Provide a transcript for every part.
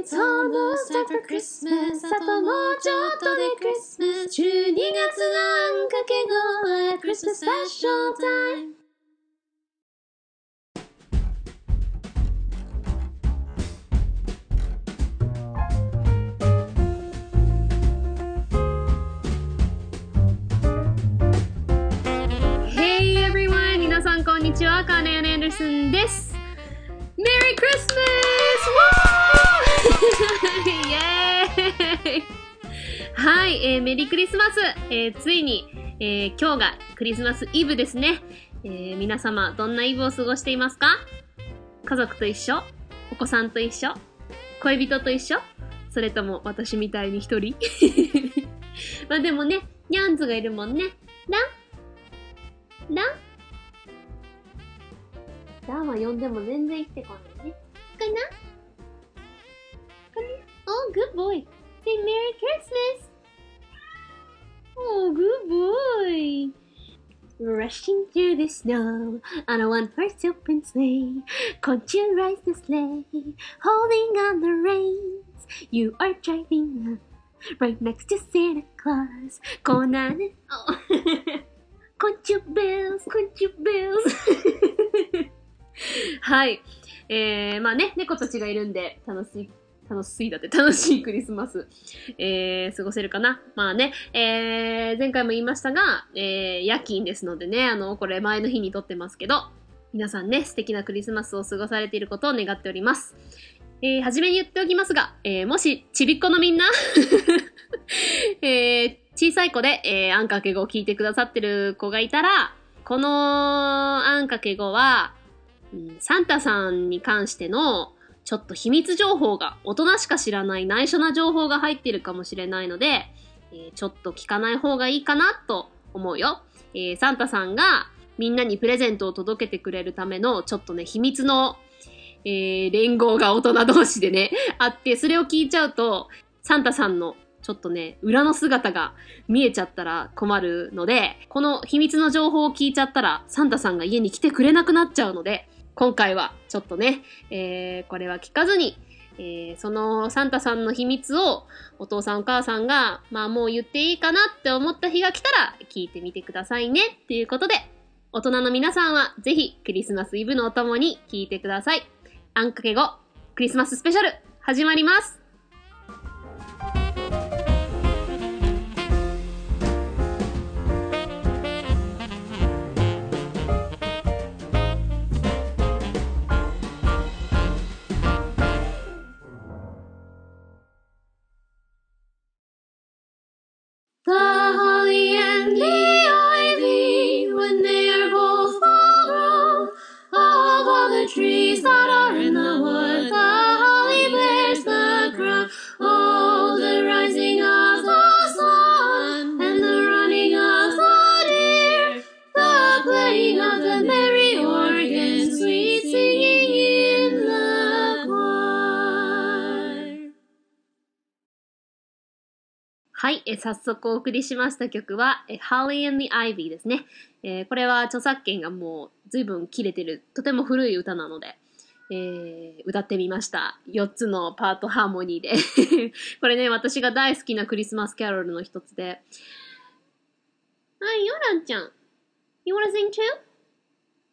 It's almost time for Christmas あともうちょっとで Christmas 12月のあんかけごは Christmas special time Hey everyone! 皆さんこんにちは。カーネアン・アンダーソンです。はい、えーメリークリスマス、えーついに、えー今日がクリスマスイブですね。えー皆様、どんなイブを過ごしていますか？家族と一緒？お子さんと一緒？恋人と一緒？それとも私みたいに一人？まあでもね、ニャンズがいるもんね。ラン？ラン？ランは呼んでも全然生きてこないね。かな？かな ?Oh, good boy. Say Merry Christmas! Oh, good boy. Rushing through the snow on a one-horse open sleigh. Can't you rise the sleigh? Holding on the reins. You are driving up right next to Santa Claus. こんなね。Oh. コンチュベルス、コンチュベルス。はい。えー、まあね、猫たちがいるんで、楽しい、 楽しいだって、楽しいクリスマス、えー、過ごせるかな？まあね、えー、前回も言いましたが、えー、夜勤ですのでね、あの、これ前の日に撮ってますけど、皆さんね、素敵なクリスマスを過ごされていることを願っております。えー、初めに言っておきますが、えー、もし、ちびっこのみんな、えー、小さい子で、えー、あんかけ語を聞いてくださってる子がいたら、このあんかけ語は、うんサンタさんに関しての、ちょっと秘密情報が、大人しか知らない内緒な情報が入ってるかもしれないので、えーちょっと聞かない方がいいかなと思うよ。えーサンタさんがみんなにプレゼントを届けてくれるための、ちょっとね、秘密の、えー連合が大人同士でね、あって、それを聞いちゃうと、サンタさんのちょっとね、裏の姿が見えちゃったら困るので、この秘密の情報を聞いちゃったら、サンタさんが家に来てくれなくなっちゃうので、今回はちょっとね、えーこれは聞かずに、えーそのサンタさんの秘密をお父さんお母さんが、まあもう言っていいかなって思った日が来たら聞いてみてくださいねっていうことで、大人の皆さんはぜひクリスマスイブのお供に聞いてください。あんかけ後クリスマススペシャル始まります「早速お送りしました曲は、えー Holly and the Ivy ですね。えーこれは著作権がもう随分切れてる、とても古い歌なので、えー歌ってみました。4つのパートハーモニーで。これね、私が大好きなクリスマスキャロルの一つで。はい、ヨランちゃん。You wanna sing too?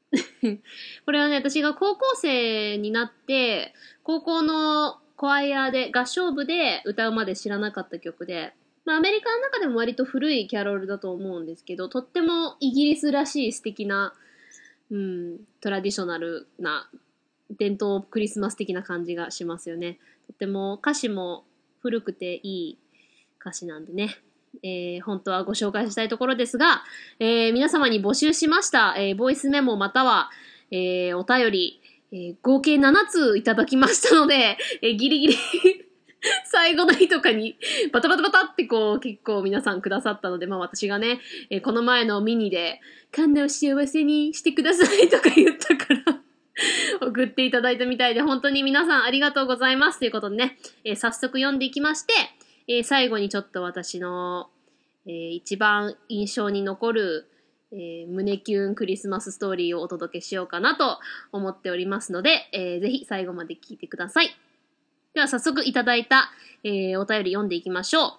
これはね、私が高校生になって、高校のコアイアで、合唱部で歌うまで知らなかった曲で、まあアメリカの中でも割と古いキャロルだと思うんですけど、とってもイギリスらしい素敵な、うん、トラディショナルな伝統クリスマス的な感じがしますよね。とっても歌詞も古くていい歌詞なんでね。えー本当はご紹介したいところですが、えー皆様に募集しました、えーボイスメモまたは、えーお便り、えー合計7ついただきましたので、えーギリギリ 最後の日とかにバタバタバタってこう結構皆さんくださったので、まあ私がね、えーこの前のミニで、カンナを幸せにしてくださいとか言ったから、送っていただいたみたいで、本当に皆さんありがとうございますということでね、えー早速読んでいきまして、えー最後にちょっと私の、えー一番印象に残る、えー胸キュンクリスマスストーリーをお届けしようかなと思っておりますので、えーぜひ最後まで聞いてください。では早速いただいた、えー、お便り読んでいきましょう。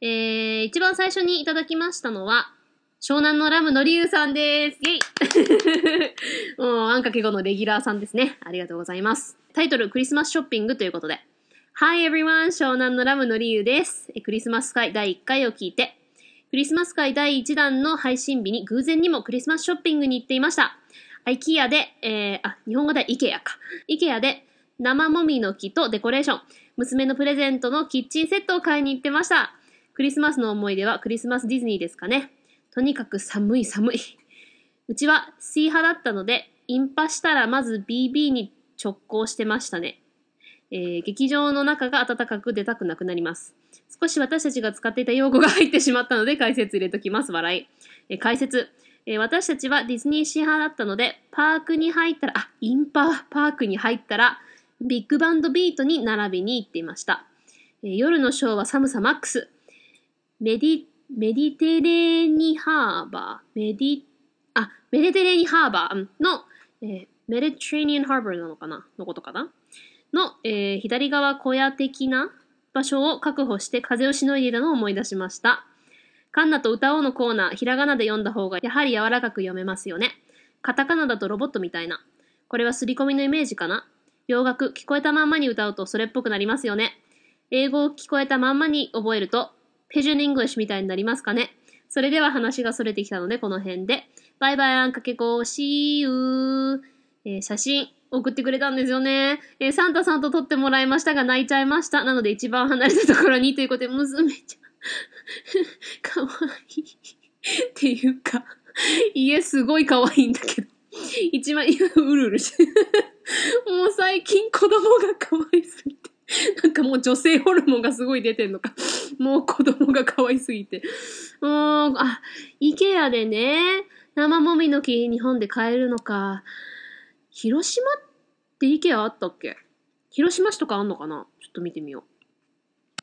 えー、一番最初にいただきましたのは、湘南のラムのりゆうさんです。イェイ もう、あんかけ語のレギュラーさんですね。ありがとうございます。タイトル、クリスマスショッピングということで。Hi everyone! 湘南のラムのりゆうです。クリスマス会第1回を聞いて、クリスマス会第1弾の配信日に偶然にもクリスマスショッピングに行っていました。IKEA で、えー、あ、日本語で IKEA か。IKEA で生もみの木とデコレーション、娘のプレゼントのキッチンセットを買いに行ってました。クリスマスの思い出はクリスマスディズニーですかね。とにかく寒い寒い。うちは C 派だったので、インパしたらまず BB に直行してましたね。えー劇場の中が暖かく出たくなくなります。少し私たちが使っていた用語が入ってしまったので解説入れときます。笑い。えー解説。えー私たちはディズニーシー派だったので、パークに入ったら、あ、インパパークに入ったら、ビッグバンドビートに並びに行っていました。夜のショーは寒さマックス。メディ、メディテレーニハーバー、メディ、あ、メディテレーニハーバーの、えーメディトレーニアンハーバーなのかな？のことかな？の、えー左側小屋的な場所を確保して風をしのいでいたのを思い出しました。カンナと歌おうのコーナー、ひらがなで読んだ方がやはり柔らかく読めますよね。カタカナだとロボットみたいな。これは刷り込みのイメージかな？洋楽、聞こえたまんまに歌うとそれっぽくなりますよね。英語を聞こえたまんまに覚えると、 pidgin English みたいになりますかね。それでは話がそれてきたので、この辺で。バイバイ、あんかけこ、See you! えー写真送ってくれたんですよね。えーサンタさんと撮ってもらいましたが泣いちゃいました。なので一番離れたところにということで、娘ちゃん、かわいい。っていうか、家すごいかわいいんだけど。一番、うるうるして。もう最近子供が可愛すぎて。なんかもう女性ホルモンがすごい出てんのか。もう子供が可愛すぎて。もうん、あ、イケアでね、生もみの木日本で買えるのか。広島ってイケアあったっけ？広島市とかあんのかな？ちょっと見てみよう。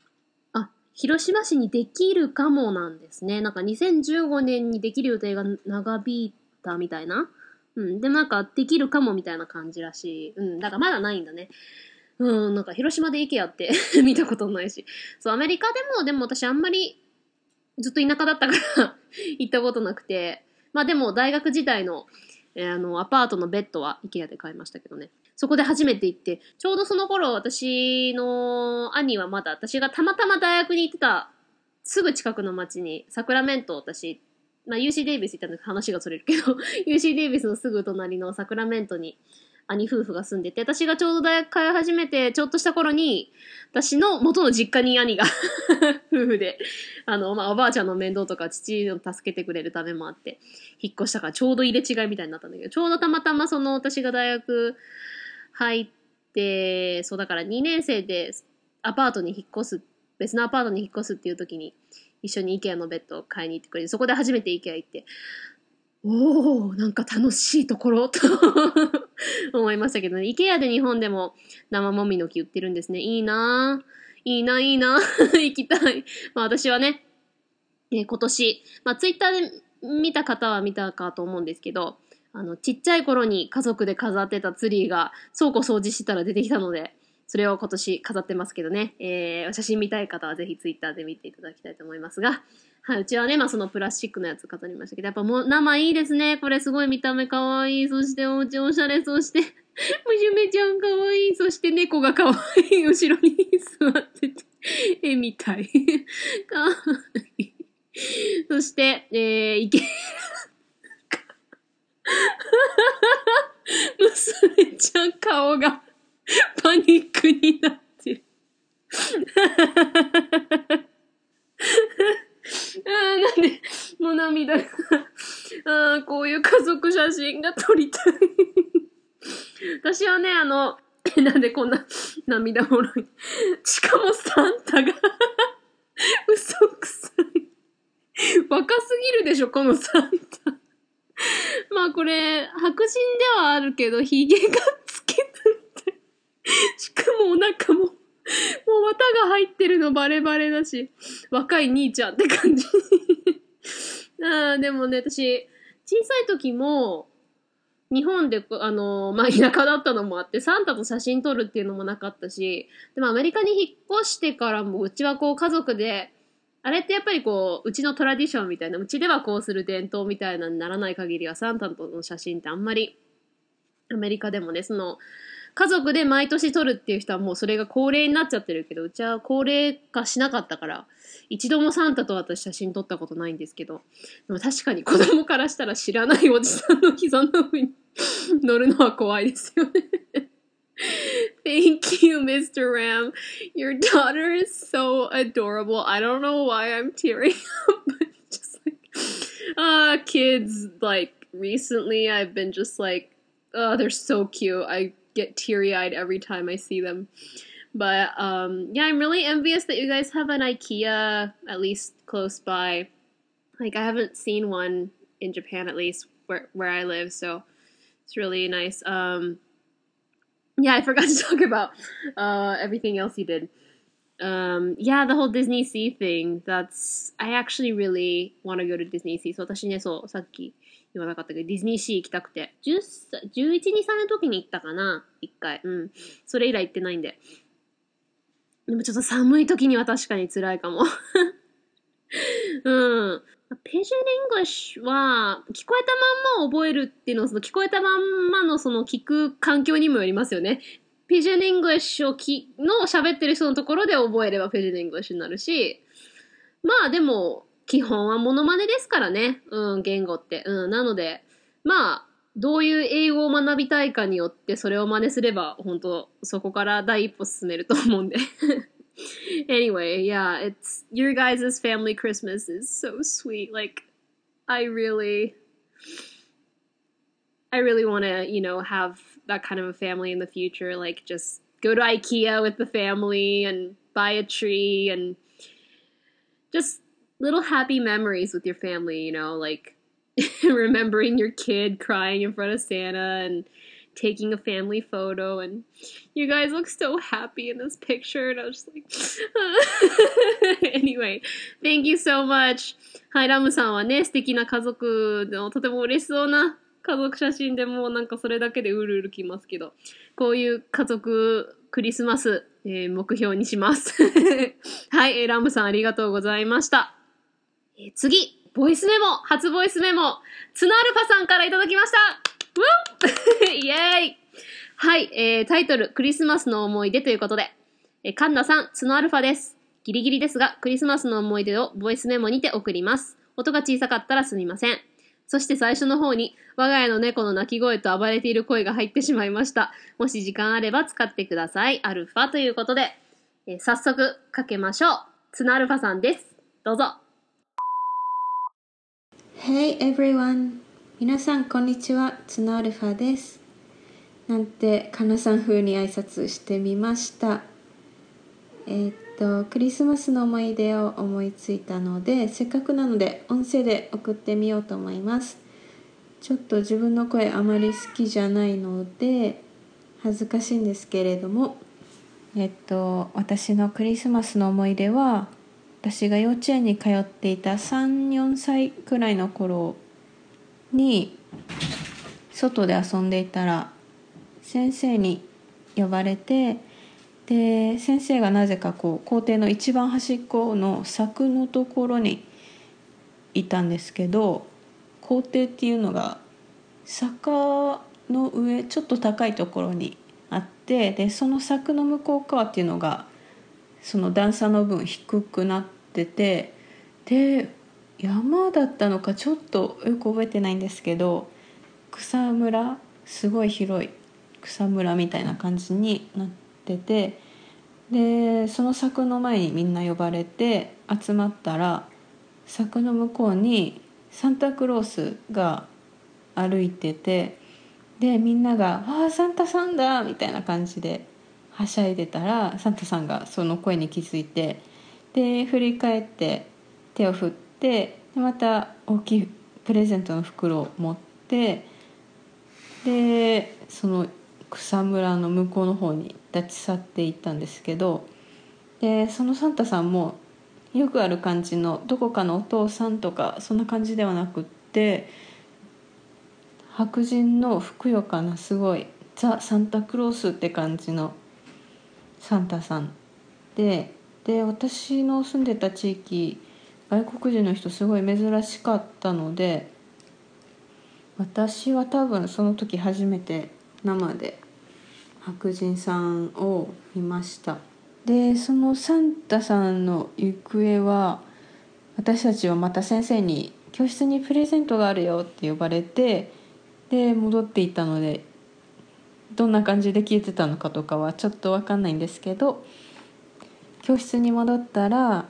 あ、広島市にできるかもなんですね。なんか2015年にできる予定が長引いたみたいな。うん。でもなんかできるかもみたいな感じらしい。うん。だからまだないんだね。うん。なんか広島でイケアって 見たことないし。そう、アメリカでも、でも私あんまりずっと田舎だったから 行ったことなくて。まあでも大学時代の、えーあの、アパートのベッドは IKEA で買いましたけどね。そこで初めて行って、ちょうどその頃私の兄はまだ、私がたまたま大学に行ってたすぐ近くの町に、サクラメントを私、まあ UC デイビス行ったんで話がそれるけど、UC デイビスのすぐ隣のサクラメントに兄夫婦が住んでて、私がちょうど大学通い始めて、ちょっとした頃に、私の元の実家に兄が 夫婦で、あの、まあ、おばあちゃんの面倒とか父を助けてくれるためもあって、引っ越したからちょうど入れ違いみたいになったんだけど、ちょうどたまたまその私が大学入って、そうだから2年生でアパートに引っ越す、別のアパートに引っ越すっていう時に、一緒に IKEA のベッドを買いに行ってくれて、そこで初めて IKEA 行って、おー、なんか楽しいところと 思いましたけどね。IKEA で日本でも生もみの木売ってるんですね。いいなぁ。いいな、いいな。行きたい。まあ私はね、えー今年、まあツイッターで見た方は見たかと思うんですけど、あの、ちっちゃい頃に家族で飾ってたツリーが倉庫掃除してたら出てきたので、それを今年飾ってますけどね、えー写真見たい方はぜひツイッターで見ていただきたいと思いますが、はい、うちはね、まあそのプラスチックのやつ飾りましたけど、やっぱもう生いいですね。これすごい見た目かわいい。そしてお家おしゃれ。そして、娘ちゃんかわいい。そして猫がかわいい。後ろに座ってて、絵みたい。かわいい。そして、えー、いけ、娘ちゃん顔が パニックになってる。あーなんで、もう涙が。あーこういう家族写真が撮りたい。私はね、あの、なんでこんな涙もろい。しかもサンタが嘘くさい。若すぎるでしょ、このサンタ。まあこれ、白人ではあるけど、髭がつけた。しかもお腹も、もう綿が入ってるのバレバレだし、若い兄ちゃんって感じ。あ、でもね、私、小さい時も、日本で、あの、まあ、田舎だったのもあって、サンタと写真撮るっていうのもなかったし、でもアメリカに引っ越してからも、うちはこう家族で、あれってやっぱりこう、うちのトラディションみたいな、うちではこうする伝統みたいなにならない限りは、サンタとの写真ってあんまり、アメリカでもね、その、家族で毎年撮るっていう人はもうそれが恒例になっちゃってるけど、うちは恒例化しなかったから、一度もサンタと私写真撮ったことないんですけど、でも確かに子供からしたら知らないおじさんの膝の上に乗るのは怖いですよね。Thank you, Mr. Ram. Your daughter is so adorable. I don't know why I'm tearing up, but just like, uh, kids, like, recently I've been just like, oh, they're so cute. I get teary eyed every time I see them. But um, yeah, I'm really envious that you guys have an IKEA at least close by. Like I haven't seen one in Japan at least where where I live, so it's really nice. Um, yeah, I forgot to talk about uh, everything else you did. Um, yeah, the whole Disney Sea thing. That's I actually really want to go to Disney Sea. そう私ね、そうさっき 言わなかったけど、ディズニーシー行きたくて。10歳、11、2歳の時に行ったかな一回。うん。それ以来行ってないんで。でもちょっと寒い時には確かに辛いかも。うん。pidgin English は、聞こえたまんま覚えるっていうのは、その聞こえたまんまのその聞く環境にもよりますよね。 pidgin English をきの喋ってる人のところで覚えれば pidgin English になるし、まあでも、基本はモノマネですからね。うん、言語って。うん、なので、まあ、どういう英語を学びたいかによってそれを真似すれば、本当そこから第一歩進めると思うんで。anyway, yeah, it's your guys' family Christmas is so sweet. Like, I really, I really want to, you know, have that kind of a family in the future. Like, just go to IKEA with the family and buy a tree and just little happy memories with your family, you know, like remembering your kid crying in front of Santa and taking a family photo and you guys look so happy in this picture and I was just like anyway thank you so much はいラムさんはね素敵な家族のとても嬉しそうな家族写真でもうなんかそれだけでうるうるきますけどこういう家族クリスマス、えー、目標にしますはい、えー、ラムさんありがとうございました、 えー、次ボイスメモ初ボイスメモツナアルファさんからいただきました イエーイはい、えー、タイトル、クリスマスの思い出ということで、えー、カンナさん、ツノアルファです。ギリギリですが、クリスマスの思い出をボイスメモにて送ります。音が小さかったらすみません。そして最初の方に、我が家の猫の鳴き声と暴れている声が入ってしまいました。もし時間あれば使ってください。アルファということで、えー、早速かけましょう。ツノアルファさんです。どうぞ。Hey everyone! 皆さんこんにちは。ツノアルファです。なんてかなさん風に挨拶してみました。えー、っとクリスマスの思い出を思いついたのでせっかくなので音声で送ってみようと思います。ちょっと自分の声あまり好きじゃないので恥ずかしいんですけれども。えっと私のクリスマスの思い出は私が幼稚園に通っていた34歳くらいの頃に外で遊んでいたら先生に呼ばれてで先生がなぜかこう校庭の一番端っこの柵のところにいたんですけど校庭っていうのが坂の上ちょっと高いところにあってでその柵の向こう側っていうのがその段差の分低くなっててで山だったのかちょっとよく覚えてないんですけど草むらすごい広い草むらみたいな感じになっててでその柵の前にみんな呼ばれて集まったら柵の向こうにサンタクロースが歩いててでみんなが「ああサンタさんだ!」みたいな感じではしゃいでたらサンタさんがその声に気づいてで振り返って手を振ってまた大きいプレゼントの袋を持ってでその草むらの向こうの方に立ち去っていったんですけどでそのサンタさんもよくある感じのどこかのお父さんとかそんな感じではなくって白人のふくよかなすごいザ・サンタクロースって感じのサンタさんでで私の住んでた地域外国人の人すごい珍しかったので私は多分その時初めて生で白人さんを見ました。でそのサンタさんの行方は私たちはまた先生に「教室にプレゼントがあるよ」って呼ばれてで戻っていったのでどんな感じで聞いてたのかとかはちょっと分かんないんですけど教室に戻ったら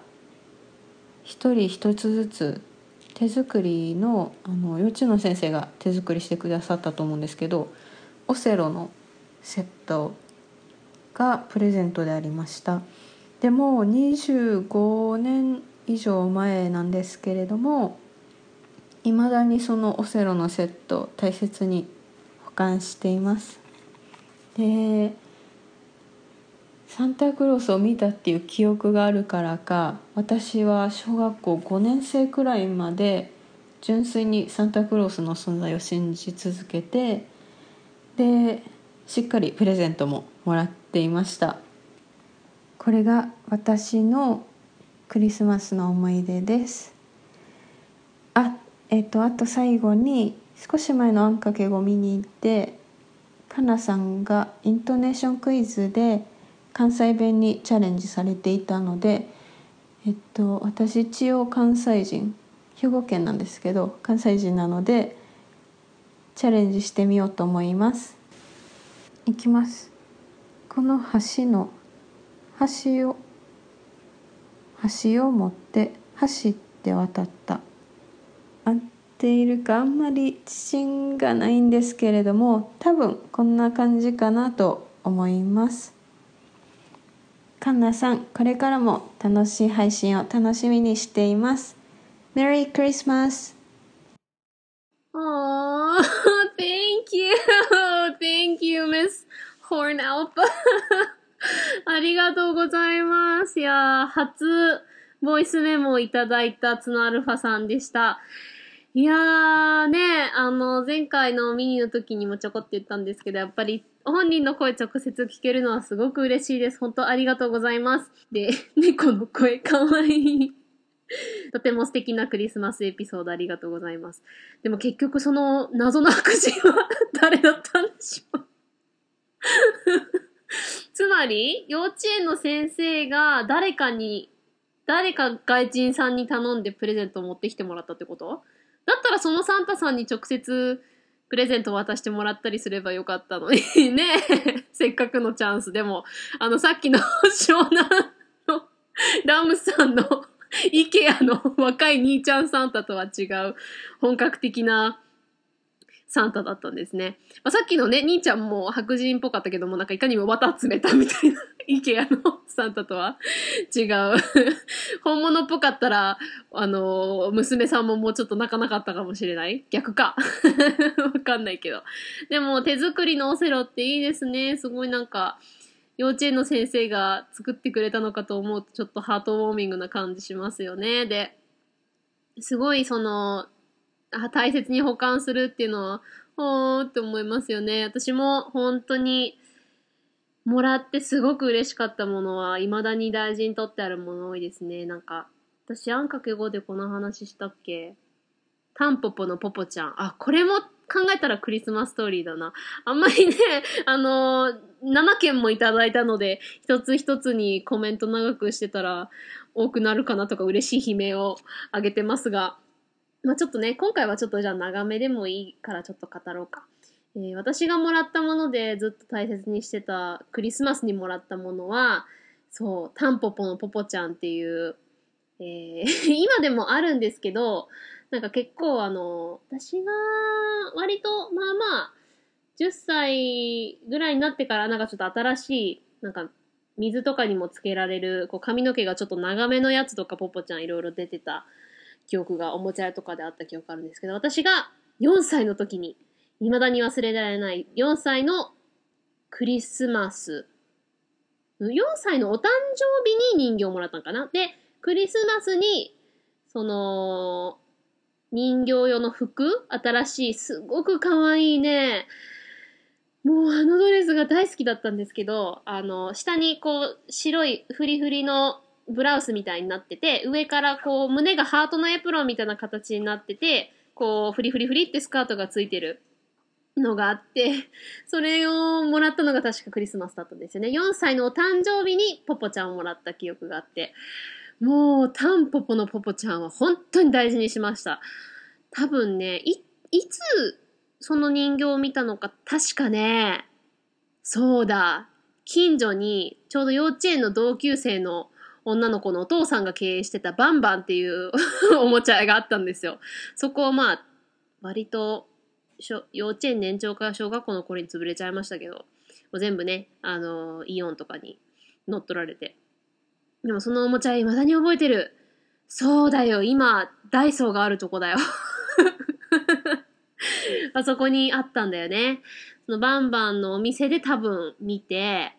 一人一つずつ手作りのあの幼稚園の先生が手作りしてくださったと思うんですけどオセロのセットがプレゼントでありました。でも25年以上前なんですけれどもいまだにそのオセロのセット大切に保管しています。でサンタクロースを見たっていう記憶があるからか私は小学校5年生くらいまで純粋にサンタクロースの存在を信じ続けてでしっかりプレゼントももらっていました。これが私のクリスマスの思い出です。あえっ、とあと最後に少し前のあんかけご見に行ってかなさんがイントネーションクイズで関西弁にチャレンジされていたのでえっと私一応関西人兵庫県なんですけど関西人なのでチャレンジしてみようと思います。いきます。この橋の橋を橋を持って走って渡った。合っているかあんまり自信がないんですけれども多分こんな感じかなと思います。カンナさんこれからも楽しい配信を楽しみにしていますメリークリスマス Aww, thank you. Thank you, Miss Horn Alpha. ありがとうございます。いやー、初ボイスメモをいただいたツノアルファさんでした。いやーね、あの、前回のミニの時にもちょこって言ったんですけど、やっぱり本人の声直接聞けるのはすごく嬉しいです。本当ありがとうございます。で、猫の声かわいい。とても素敵なクリスマスエピソードありがとうございます。でも結局その謎の白人は誰だったんでしょう つまり、幼稚園の先生が誰かに、誰か外人さんに頼んでプレゼントを持ってきてもらったってこと？だったらそのサンタさんに直接プレゼントを渡してもらったりすればよかったのにね せっかくのチャンス。でも、あのさっきの湘南のラムさんのイケアの若い兄ちゃんサンタとは違う本格的なサンタだったんですね。まあ、さっきのね、兄ちゃんも白人っぽかったけども、なんかいかにも綿詰めたみたいな、イケアのサンタとは？違う。本物っぽかったら、あの、娘さんももうちょっと泣かなかったかもしれない？逆か。わかんないけど。でも、手作りのオセロっていいですね。すごいなんか、幼稚園の先生が作ってくれたのかと思うと、ちょっとハートウォーミングな感じしますよね。で、すごいその、大切に保管するっていうのは、ほーって思いますよね。私も本当に、もらってすごく嬉しかったものは、未だに大事にとってあるもの多いですね。なんか、私、あんかけ語でこの話したっけ？タンポポのポポちゃん。あ、これも考えたらクリスマスストーリーだな。あんまりね、あのー、7件もいただいたので、一つ一つにコメント長くしてたら多くなるかなとか嬉しい悲鳴をあげてますが、まあちょっとね、今回はちょっとじゃあ長めでもいいからちょっと語ろうか。えー私がもらったものでずっと大切にしてたクリスマスにもらったものは、そう、タンポポのポポちゃんっていう、えー 今でもあるんですけど、なんか結構あの、私が割とまあまあ、10歳ぐらいになってからなんかちょっと新しい、なんか水とかにもつけられる、こう髪の毛がちょっと長めのやつとかポポちゃんいろいろ出てた記憶がおもちゃ屋とかであった記憶あるんですけど、私が4歳の時に、未だに忘れられない4歳のクリスマス。4歳のお誕生日に人形をもらったのかな？で、クリスマスに、その、人形用の服新しい、すごく可愛いね。もうあのドレスが大好きだったんですけど、あの、下にこう、白いフリフリのブラウスみたいになってて、上からこう、胸がハートのエプロンみたいな形になってて、こう、フリフリフリってスカートがついてるのがあって、それをもらったのが確かクリスマスだったんですよね。4歳のお誕生日にポポちゃんをもらった記憶があって、もう、タンポポのポポちゃんは本当に大事にしました。多分ね、い、いつその人形を見たのか、確かね、そうだ、近所にちょうど幼稚園の同級生の女の子のお父さんが経営してたバンバンっていう おもちゃがあったんですよ。そこをまあ、割と、幼稚園年長から小学校の頃に潰れちゃいましたけど、全部ね、あのイオンとかに乗っ取られて。でもそのおもちゃ未だに覚えてる。そうだよ、今、ダイソーがあるとこだよ。あそこにあったんだよね。そのバンバンのお店で多分見て、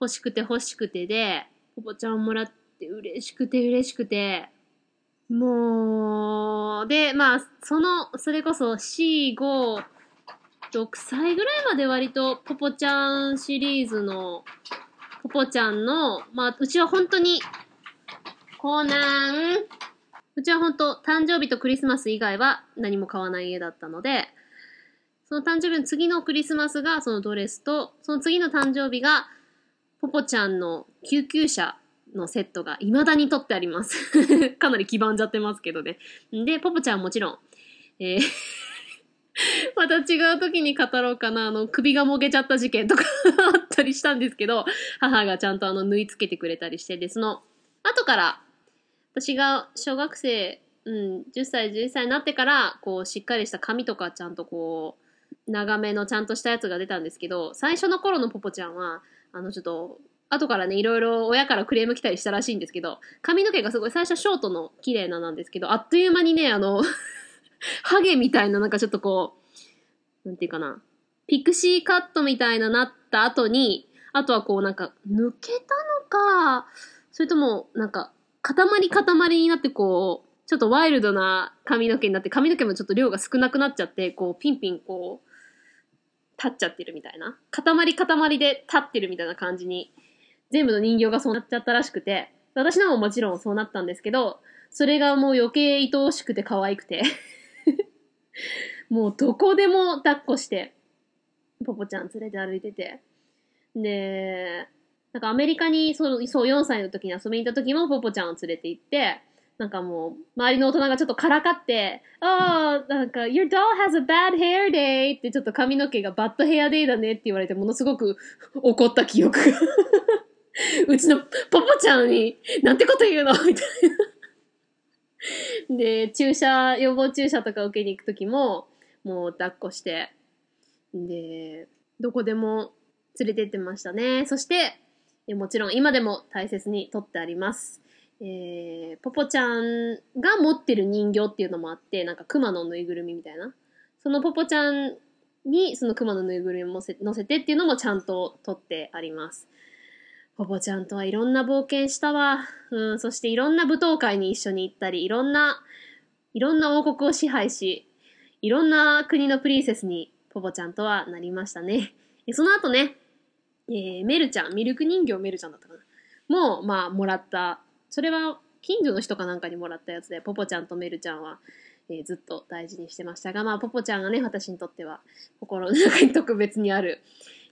欲しくて欲しくてで、ポポちゃんをもらって嬉しくて嬉しくて、もう、で、まあ、その、それこそ4、5、6歳ぐらいまで割とポポちゃんシリーズの、ポポちゃんの、まあ、うちは本当に、コナン、うちは本当誕生日とクリスマス以外は何も買わない家だったので、その誕生日の次のクリスマスがそのドレスと、その次の誕生日が、ポポちゃんの救急車のセットが未だに取ってあります。かなり黄ばんじゃってますけどね。で、ポポちゃんもちろん、えー また違う時に語ろうかな。あの、首がもげちゃった事件とか あったりしたんですけど、母がちゃんとあの、縫い付けてくれたりして、で、その、後から、私が小学生、うん、10歳、11歳になってから、こう、しっかりした髪とかちゃんとこう、長めのちゃんとしたやつが出たんですけど、最初の頃のポポちゃんは、あの、ちょっと、後からね、いろいろ親からクレーム来たりしたらしいんですけど、髪の毛がすごい最初ショートの綺麗ななんですけど、あっという間にね、あの、ハゲみたいななんかちょっとこう、なんていうかな、ピクシーカットみたいななった後に、あとはこうなんか抜けたのか、それともなんか塊塊になってこう、ちょっとワイルドな髪の毛になって髪の毛もちょっと量が少なくなっちゃって、こうピンピンこう、立っちゃってるみたいな。塊塊で立ってるみたいな感じに、全部の人形がそうなっちゃったらしくて、私のももちろんそうなったんですけど、それがもう余計愛おしくて可愛くて。もうどこでも抱っこして、ポポちゃん連れて歩いてて。で、なんかアメリカにそうそう4歳の時に遊びに行った時もポポちゃんを連れて行って、なんかもう、周りの大人がちょっとからかって、ああ、なんか、your doll has a bad hair day ってちょっと髪の毛がバッドヘアデイだねって言われて、ものすごく怒った記憶が。うちのポポちゃんに、なんてこと言うの？みたいな。で、注射、予防注射とか受けに行く時も、もう抱っこして、で、どこでも連れてってましたね。そして、もちろん今でも大切に取ってあります。えー、ポポちゃんが持ってる人形っていうのもあって、なんか熊のぬいぐるみみたいな。そのポポちゃんにその熊のぬいぐるみを乗せせてっていうのもちゃんと取ってあります。ポポちゃんとはいろんな冒険したわ。うん、そしていろんな舞踏会に一緒に行ったり、いろんな、いろんな王国を支配し、いろんな国のプリンセスにポポちゃんとはなりましたね。その後ね、えー、メルちゃん、ミルク人形メルちゃんだったかな。もう、まあ、もらった。それは、近所の人かなんかにもらったやつで、ポポちゃんとメルちゃんは、えーずっと大事にしてましたが、まあ、ポポちゃんがね、私にとっては、心の中に特別にある、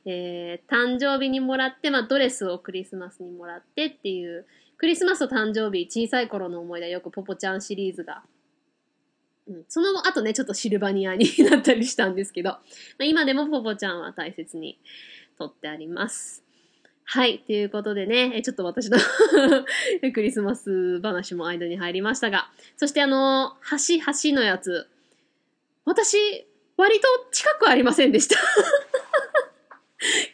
えー誕生日にもらって、まあ、ドレスをクリスマスにもらってっていう、クリスマスと誕生日、小さい頃の思い出よくポポちゃんシリーズがうん、その後ね、ちょっとシルバニアになったりしたんですけど、まあ、今でもポポちゃんは大切にとってあります。はい。ということでね、えちょっと私の クリスマス話も間に入りましたが、そしてあの、橋、橋のやつ、私、割と近くありませんでした。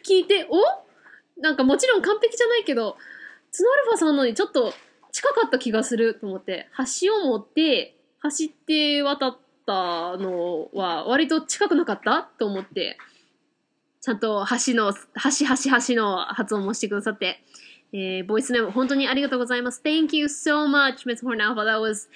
聞いて、お？なんかもちろん完璧じゃないけど、ツノアルファさんのにちょっと近かった気がすると思って、橋を持って、走って渡ったのは割と近くなかったと思って、ちゃんと橋の、橋橋橋の発音もしてくださって、えー、ボイスメモ本当にありがとうございます。Thank you so much, Miss Hornalpha. That was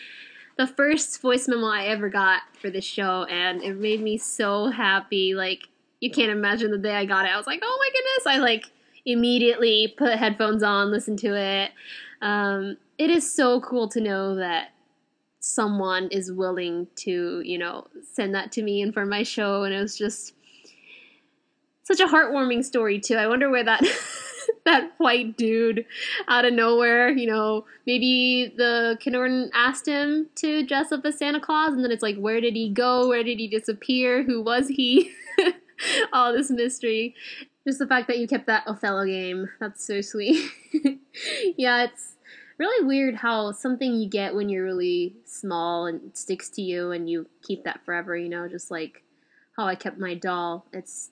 the first voice memo I ever got for this show, and it made me so happy. Like, you can't imagine the day I got it. I was like, oh my goodness. I like immediately put headphones on, listen to it. Um, it is so cool to know that someone is willing to, you know, send that to me and for my show. And it was just such a heartwarming story, too. I wonder where that. that white dude out of nowhere, you know, maybe the kindergarten asked him to dress up as Santa Claus, and then it's like, where did he go? Where did he disappear? Who was he? all this mystery. Just the fact that you kept that Othello game. That's so sweet. yeah, it's really weird how something you get when you're really small and sticks to you and you keep that forever, you know, just like how I kept my doll. It's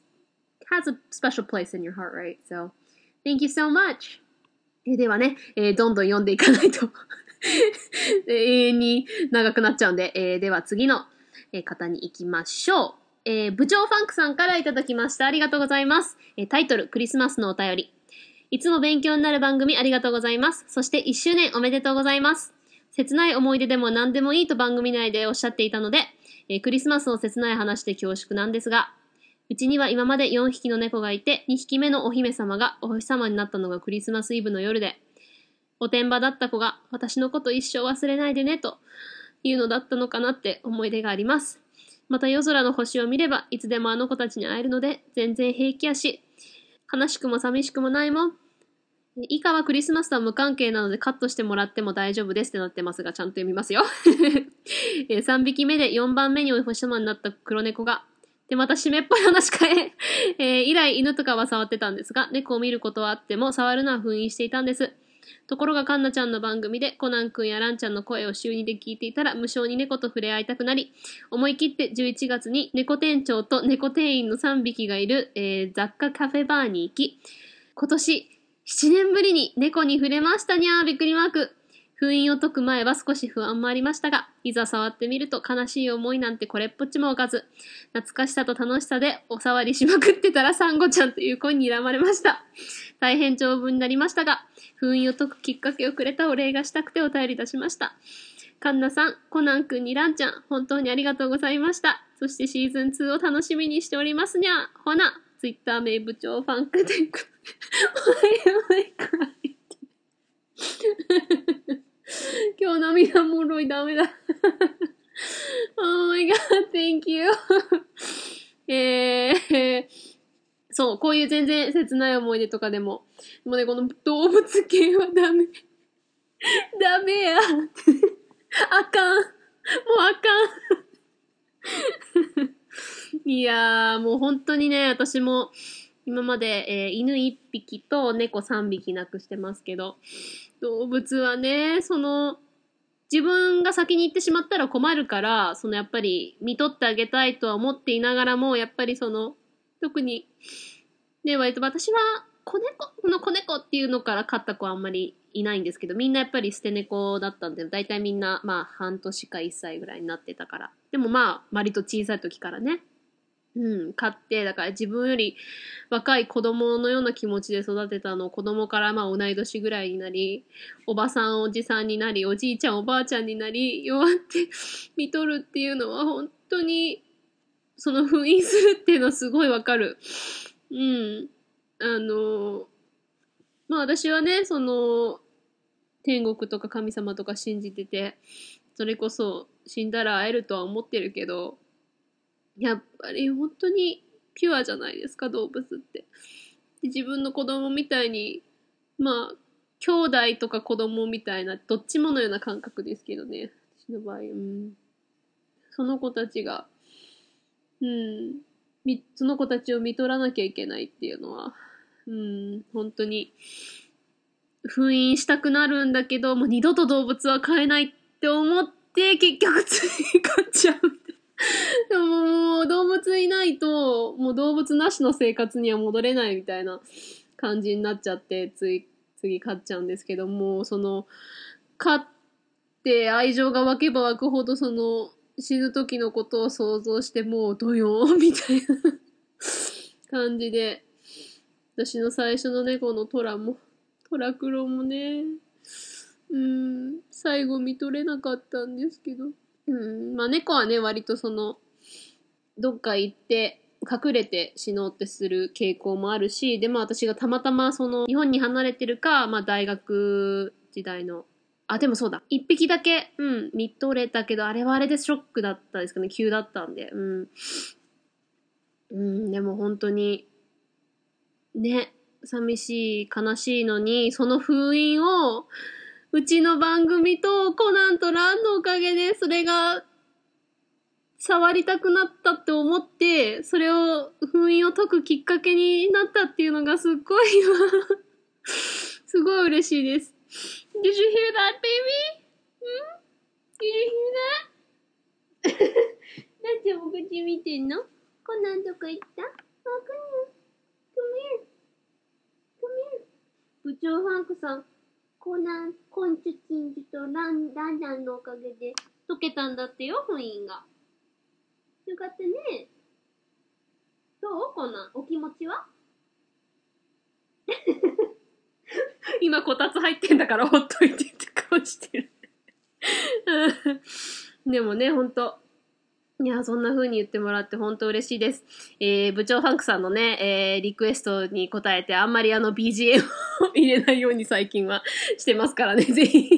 has a special place in your heart, right? So thank you so much. Eh, えではね、えー、どんどん読んでいかないと えー部長ファンクさんからいただきました。ありがとうございます。えータイトル、クリスマスのお便り。いつも勉強になる番組ありがとうございます。そして1周年おめでとうございます。切ない思い出でも何でもいいと番組内でおっしゃっていたので、えークリスマスの切ない話で恐縮なんですが、うちには今まで4匹の猫がいて、2匹目のお姫様がお星様になったのがクリスマスイブの夜で、おてんばだった子が私のこと一生忘れないでねというのだったのかなって思い出があります。また夜空の星を見ればいつでもあの子たちに会えるので全然平気やし、悲しくも寂しくもないもん。以下はクリスマスとは無関係なのでカットしてもらっても大丈夫ですってなってますが、ちゃんと読みますよ。3匹目で4番目にお星様になった黒猫が、で、また湿っぽい話かえ。えー以来犬とかは触ってたんですが、猫を見ることはあっても触るのは封印していたんです。ところがカンナちゃんの番組でコナン君やランちゃんの声を週2で聞いていたら無性に猫と触れ合いたくなり、思い切って11月に猫店長と猫店員の3匹がいる、えー雑貨カフェバーに行き、今年7年ぶりに猫に触れましたにゃーびっくりマーク。封印を解く前は少し不安もありましたが、いざ触ってみると悲しい思いなんてこれっぽっちもおかず、懐かしさと楽しさでお触りしまくってたらサンゴちゃんという声に睨まれました。大変長文になりましたが、封印を解くきっかけをくれたお礼がしたくてお便り出しました。カンナさん、コナン君にランちゃん、本当にありがとうございました。そしてシーズン2を楽しみにしておりますにゃ。ほな、ツイッター名部長ファンクでく。Why am I crying? 今日涙もろいダメだ。oh my god, thank you. えー、そう、こういう全然切ない思い出とかでも、もうね、この動物系はダメ。ダメや。あかん。もうあかん。いやー、もう本当にね、私も今まで、えー犬1匹と猫3匹亡くしてますけど、動物はね、その、自分が先に行ってしまったら困るから、そのやっぱり見とってあげたいとは思っていながらも、やっぱりその、特に、ね、割と私は子猫、この子猫っていうのから飼った子はあんまりいないんですけど、みんなやっぱり捨て猫だったんで、大体みんな、まあ半年か1歳ぐらいになってたから。でもまあ、割と小さい時からね、うん、飼って、だから自分より若い子供のような気持ちで育てたのを子供からまあ同い年ぐらいになり、おばさんおじさんになり、おじいちゃんおばあちゃんになり、弱って見とるっていうのは本当に、その封印するっていうのはすごいわかる。うん。あの、まあ私はね、その、天国とか神様とか信じてて、それこそ死んだら会えるとは思ってるけど、やっぱり本当にピュアじゃないですか、動物って。で自分の子供みたいに、まあ、兄弟とか子供みたいな、どっちものような感覚ですけどね。私の場合、うん。その子たちが、うん、みその子たちを見取らなきゃいけないっていうのは、うん、本当に、封印したくなるんだけど、もう二度と動物は飼えないって思って、結局つい飼っちゃう。でももう動物いないと、もう動物なしの生活には戻れないみたいな感じになっちゃって、つい、次飼っちゃうんですけども、その、飼って愛情が湧けば湧くほど、その、死ぬ時のことを想像して、もうドヨーンみたいな感じで、私の最初の猫のトラも、トラクロもね、うん、最後見とれなかったんですけど。うん、まあ猫はね、割とその、どっか行って、隠れて死のうってする傾向もあるし、でも私がたまたまその、日本に離れてるか、まあ大学時代の、あ、でもそうだ。一匹だけ、うん、見とれたけど、あれはあれでショックだったですかね。急だったんで。うん。うん、でも本当に、ね、寂しい、悲しいのに、その封印を、うちの番組とコナンとランのおかげで、それが、触りたくなったって思って、それを、封印を解くきっかけになったっていうのがすっごい今、すごい嬉しいです。Did you hear that, baby? ん？Did you hear that? なんでお口見てんの？コナンどこ行った？あ、コナン。Come here. Come here. 部長ファンクさん、コナン、コンチュチンジュとラン、ランランのおかげで解けたんだってよ、封印が。よかったね。どう？コナン、お気持ちは？今こたつ入ってんだからほっといてって顔してる。でもね、ほんと。いや、そんな風に言ってもらって本当嬉しいです。えー、部長ファンクさんのね、えー、リクエストに答えて、あんまりあの BGM を入れないように最近はしてますからね、ぜひ。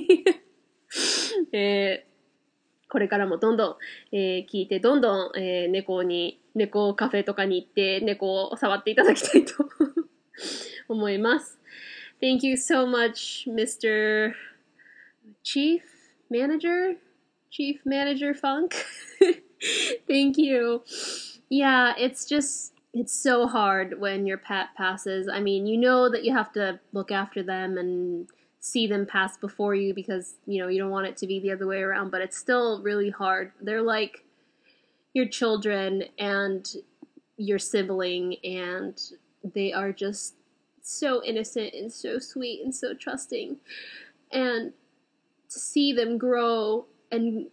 えー、これからもどんどん、えー、聞いて、どんどん、えー、猫に、猫カフェとかに行って、猫を触っていただきたいと 思います。Thank you so much, Mr. Chief Manager? Chief Manager Funk? Thank you. Yeah, it's just it's so hard when your pet passes. I mean, you know that you have to look after them and see them pass before you because, you know, you don't want it to be the other way around, but it's still really hard. They're like your children and your sibling and they are just so innocent and so sweet and so trusting. And to see them grow and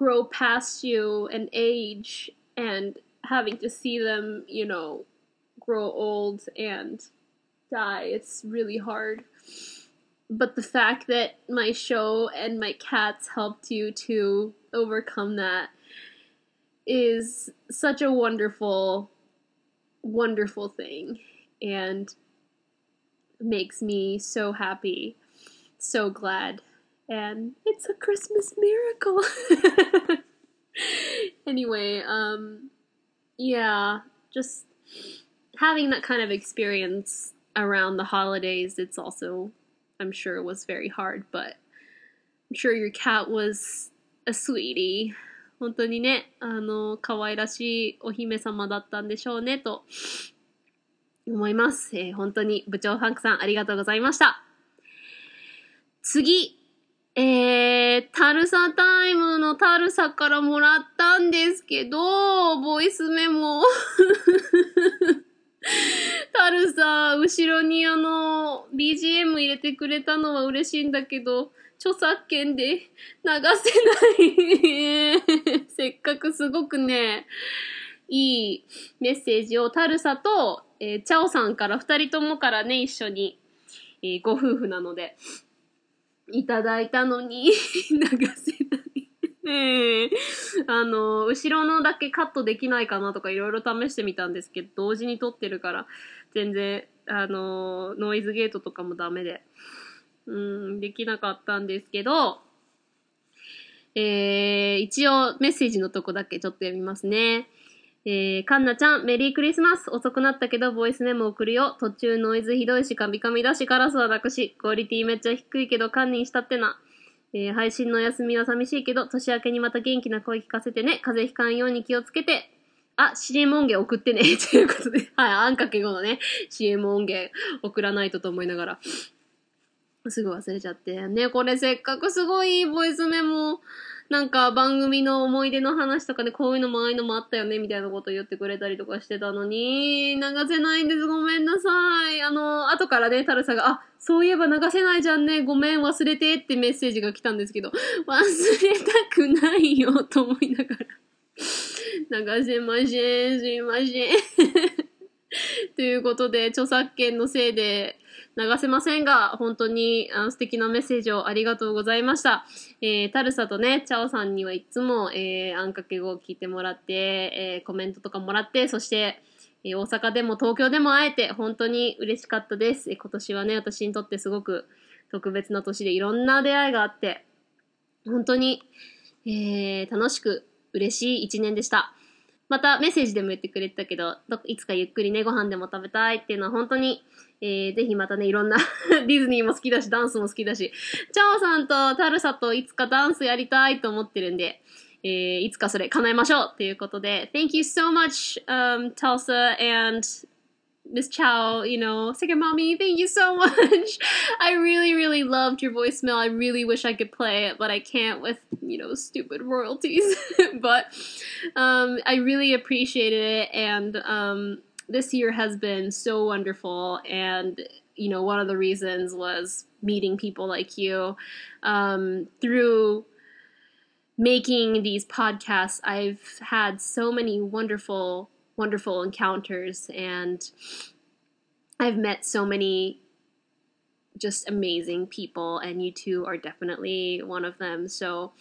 grow past you and age and having to see them, you know, grow old and die, it's really hard. But the fact that my show and my cats helped you to overcome that is such a wonderful, wonderful thing and makes me so happy, so glad and it's a Christmas miracle. anyway, um, yeah, just having that kind of experience around the holidays, it's also, I'm sure, was very hard, but I'm sure your cat was a sweetie. 本当にね、あの、可愛らしいお姫様だったんでしょうね、と思います。えー本当に部長ファンクさんありがとうございました。次、 えー、タルサタイムのタルサからもらったんですけど、ボイスメモ。タルサ、後ろにあの、BGM 入れてくれたのは嬉しいんだけど、著作権で 流せない。せっかくすごくね、いいメッセージをタルサと、えーチャオさんから二人ともからね、一緒に、えーご夫婦なので、いただいたのに 流せない。ええあの、後ろのだけカットできないかなとかいろいろ試してみたんですけど、同時に撮ってるから、全然、あの、ノイズゲートとかもダメで、うん、できなかったんですけど、えー、一応メッセージのとこだけちょっと読みますね。えー、カンナちゃん、メリークリスマス。遅くなったけど、ボイスメモ送るよ。途中ノイズひどいし、カミカミだし、カラスはなくし、クオリティめっちゃ低いけど、堪忍したってな。えー、配信の休みは寂しいけど、年明けにまた元気な声聞かせてね。風邪ひかんように気をつけて。あ、CM 音源送ってね。ということで。はい、あんかけ後のね、CM 音源送らないとと思いながら。すぐ忘れちゃって。ね、これせっかくすごいボイスメモ、なんか番組の思い出の話とかでこういうのもああいうのもあったよね、みたいなこと言ってくれたりとかしてたのに、流せないんです。ごめんなさい。あの、後からね、タルサが、あ、そういえば流せないじゃんね。ごめん、忘れてってメッセージが来たんですけど、忘れたくないよ、と思いながら。流せません。すいません。ということで、著作権のせいで、流せませんが、本当にあの素敵なメッセージをありがとうございました。えー、タルサとね、チャオさんにはいつも、えー、あんかけ語を聞いてもらって、えー、コメントとかもらって、そして、え大阪でも東京でも会えて、本当に嬉しかったです。え今年はね、私にとってすごく特別な年でいろんな出会いがあって、本当に、えー、楽しく嬉しい一年でした。またメッセージでも言ってくれてたけ、どいつかゆっくりね、ご飯でも食べたいっていうのは本当に、えー、ぜひまたね、いろんなディズニーも好きだし、ダンスも好きだし、チャオさんとタルサといつかダンスやりたいと思ってるんで、えー、いつかそれ叶えましょうっていうことで、Thank you so much, um, Tulsa and Miss Chow, you know, second mommy, thank you so much. I really, really loved your voicemail. I really wish I could play it, but I can't with, you know, stupid royalties. but um, I really appreciated it, and um, this year has been so wonderful. And you know, one of the reasons was meeting people like you um, through making these podcasts. I've had so many wonderful, wonderful encounters, and I've met so many just amazing people, and you two are definitely one of them. So,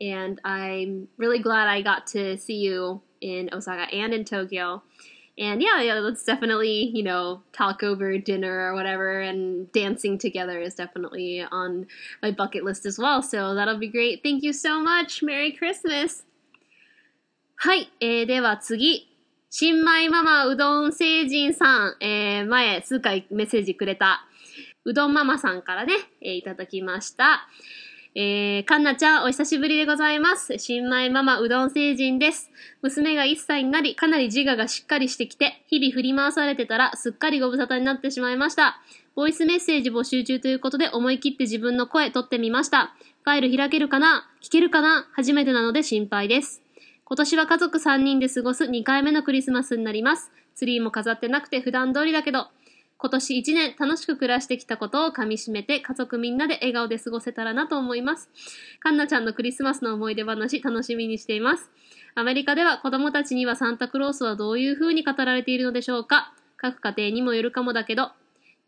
and I'm really glad I got to see you in Osaka and in Tokyo. And yeah, yeah, let's definitely, you know, talk over dinner or whatever, and dancing together is definitely on my bucket list as well. So that'll be great. Thank you so much. Merry Christmas. はい、えー、では次。新米ママうどん星人さん、えー、前数回メッセージくれた、うどんママさんからね、えーいただきました。えー、かんなちゃん、お久しぶりでございます。新米ママうどん星人です。娘が1歳になり、かなり自我がしっかりしてきて、日々振り回されてたら、すっかりご無沙汰になってしまいました。ボイスメッセージ募集中ということで、思い切って自分の声取ってみました。ファイル開けるかな？聞けるかな？初めてなので心配です。今年は家族3人で過ごす2回目のクリスマスになります。ツリーも飾ってなくて普段通りだけど、今年1年楽しく暮らしてきたことをかみしめて家族みんなで笑顔で過ごせたらなと思います。カンナちゃんのクリスマスの思い出話楽しみにしています。アメリカでは子供たちにはサンタクロースはどういう風に語られているのでしょうか各家庭にもよるかもだけど、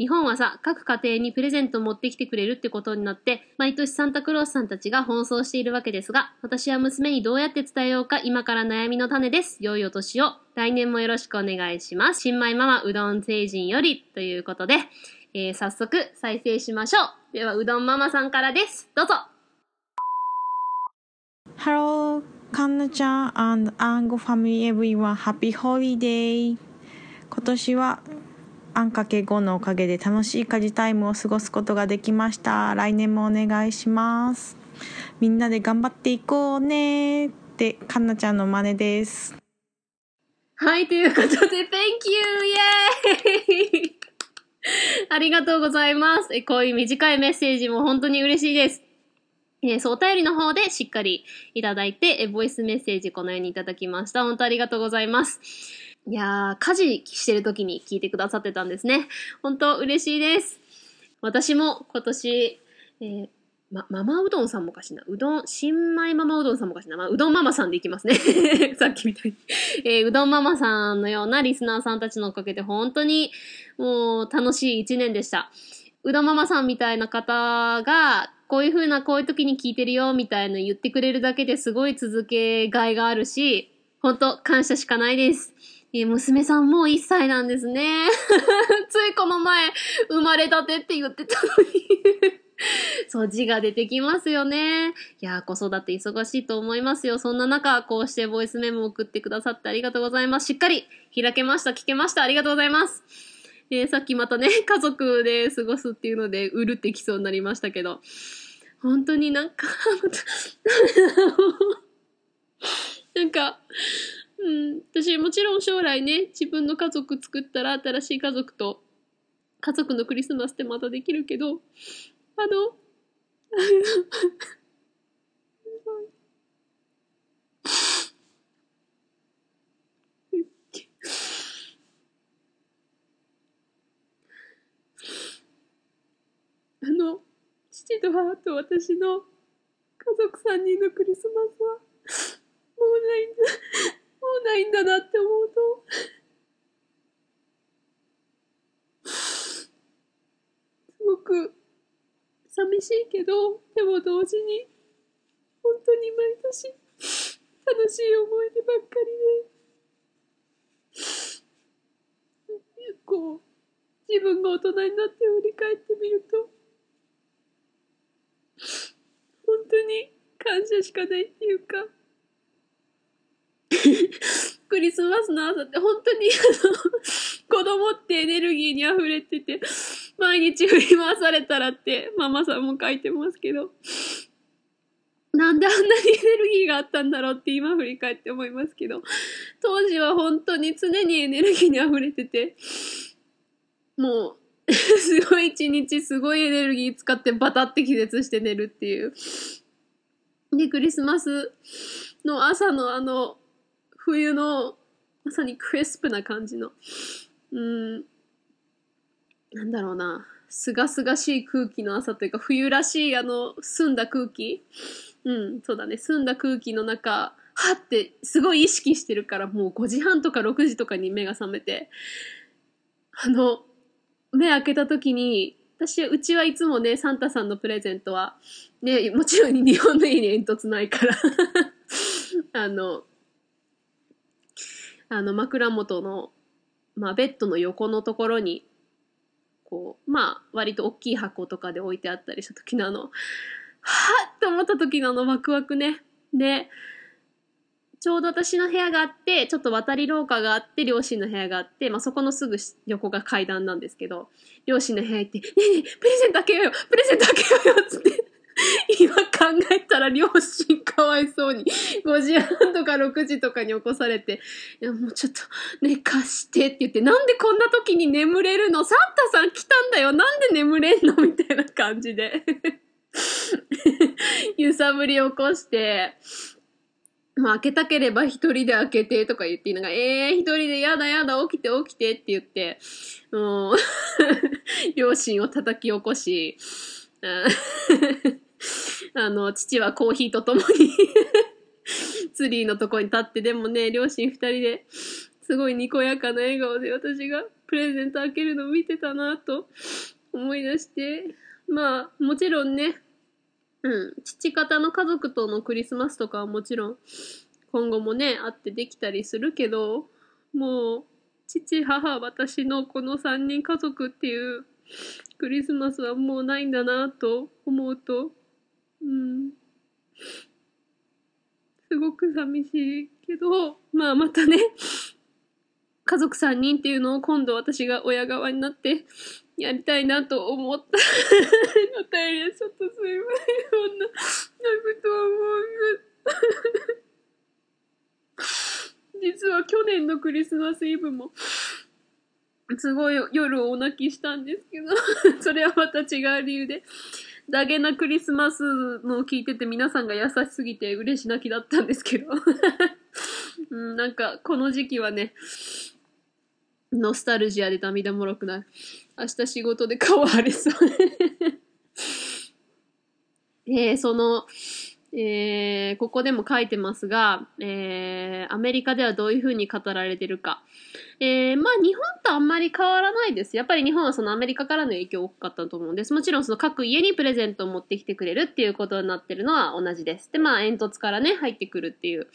日本はさ、各家庭にプレゼントを持ってきてくれるってことになって、毎年サンタクロースさんたちが奔走しているわけですが、私は娘にどうやって伝えようか今から悩みの種です。良いお年を。来年もよろしくお願いします。新米ママうどん星人よりということで、えー早速再生しましょう。では、うどんママさんからです。どうぞ。Hello, かんなちゃん and Ango family everyone happy holiday 今年はあんかけ5のおかげで楽しい家事タイムを過ごすことができました来年もお願いしますみんなで頑張っていこうねってかんなちゃんの真似ですはい、ということで、Thank you! イエーイありがとうございます。えこういう短いメッセージも本当に嬉しいです。えーそう、お便りの方でしっかりいただいて、えボイスメッセージこのようにいただきました。本当ありがとうございます。いやー、家事してる時に聞いてくださってたんですね。本当嬉しいです。私も今年、えーま、ママうどんさんもかしな。うどん、新米ママうどんさんもかしな。まあ、うどんママさんでいきますね。さっきみたいに。えーうどんママさんのようなリスナーさんたちのおかげで本当にもう楽しい一年でした。うどんママさんみたいな方が、こういう風なこういう時に聞いてるよみたいな言ってくれるだけですごい続けがいがあるし、本当感謝しかないです。え娘さんもう1歳なんですね。ついこの前、生まれたてって言ってたのに。そう、字が出てきますよね。いや、子育て忙しいと思いますよ。そんな中、こうしてボイスメモを送ってくださってありがとうございます。しっかり開けました、聞けました。ありがとうございます。えーさっきまたね、家族で過ごすっていうので、うるってきそうになりましたけど、本当になんか、なんか、うん、私もちろん将来ね、自分の家族作ったら新しい家族と、家族のクリスマスってまたできるけど、あの、あの、父と母と私の家族3人のクリスマスは、もうないんだ、もうないんだなって思うと、。。。。。。。。。。。。。。。。。。。。。。。。。。。。。。。。。。。。。。。。。。。。。。。。。。。。。。。。。。。。。。。。。。。。。。。。。。。。。。。。。。。。。。。。。。。。。。。。。。。。。。。。。。。。。。。。。。。。。。。。。。。。。。。。。。。。。。。。。。。。。。。。。。。。。。。。。。。すごく寂しいけど、でも同時に、本当に毎年、楽しい思い出ばっかりで、こう、自分が大人になって振り返ってみると、本当に感謝しかないっていうか、クリスマスの朝って本当にあの、子供ってエネルギーに溢れてて、毎日振り回されたらって、ママさんも書いてますけど、なんであんなにエネルギーがあったんだろうって今振り返って思いますけど、当時は本当に常にエネルギーに溢れてて、もう、すごい一日すごいエネルギー使ってバタって気絶して寝るっていう。で、クリスマスの朝のあの、冬の、まさにクリスプな感じの、うん、なんだろうな、すがすがしい空気の朝というか、冬らしいあの、澄んだ空気。うん、そうだね、澄んだ空気の中、はってすごい意識してるから、もう5時半とか6時とかに目が覚めて、あの、目開けた時に、私、うちはいつもね、サンタさんのプレゼントは、ね、もちろん日本の家に煙突ないから、あの、あの、枕元の、まあ、ベッドの横のところに、こう、まあ、割と大きい箱とかで置いてあったりした時のあの、はっって思った時のあのワクワクね。で、ちょうど私の部屋があって、ちょっと渡り廊下があって、両親の部屋があって、まあ、そこのすぐ横が階段なんですけど、両親の部屋行って、ねえねえ、プレゼント開けようよプレゼント開けようよつって、今考えたら両親かわいそうに、5時半とか6時とかに起こされて、いや、もうちょっと、ね、貸してって言って、なんでこんな時に眠れるの？サンタさん来たんだよ。なんで眠れんの？みたいな感じで。揺さぶり起こして、まあ、開けたければ一人で開けてとか言っていいのが、えー、一人でやだやだ起きて起きてって言って、もう、両親を叩き起こし、あの、父はコーヒーとともに ツリーのとこに立って、でもね、両親二人で、すごいにこやかな笑顔で私がプレゼント開けるのを見てたなと思い出して、まあ、もちろんね、うん、父方の家族とのクリスマスとかはもちろん、今後もね、あってできたりするけど、もう、父、母、私のこの3人家族っていうクリスマスはもうないんだなと思うと、うん、すごく寂しいけど、まあまたね、家族3人っていうのを今度私が親側になってやりたいなと思った。お便りはちょっとすいません。こんな、泣くとは思う実は去年のクリスマスイブも、すごい夜大泣きしたんですけど、それはまた違う理由で、ダゲなクリスマスのを聞いてて皆さんが優しすぎて嬉し泣きだったんですけど、うん、なんかこの時期はね、ノスタルジアで涙もろくない。明日仕事で顔腫れそう。えー、その、えー、ここでも書いてますが、えー、アメリカではどういうふうに語られてるか。えー、まあ日本とあんまり変わらないです。やっぱり日本はそのアメリカからの影響大きかったと思うんです。もちろんその各家にプレゼントを持ってきてくれるっていうことになってるのは同じです。で、まあ煙突からね、入ってくるっていう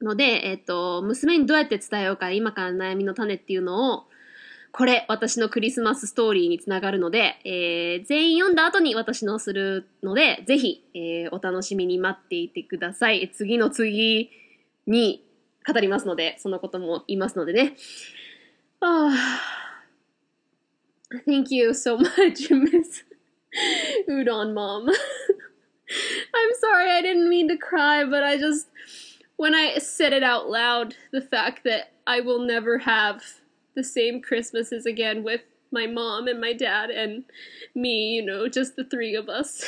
ので、えっ、と、娘にどうやって伝えようか、今から悩みの種っていうのを、これ、私のクリスマスストーリーにつながるので、えー、全員読んだ後に私のするので、ぜひ、えー、お楽しみに待っていてください。次の次に語りますので、そのことも言いますのでね。あー Thank you so much, Miss Udon Mom. I'm sorry, I didn't mean to cry, but I just, when I said it out loud, the fact that I will never have the same Christmases again with my mom and my dad and me, you know, just the three of us.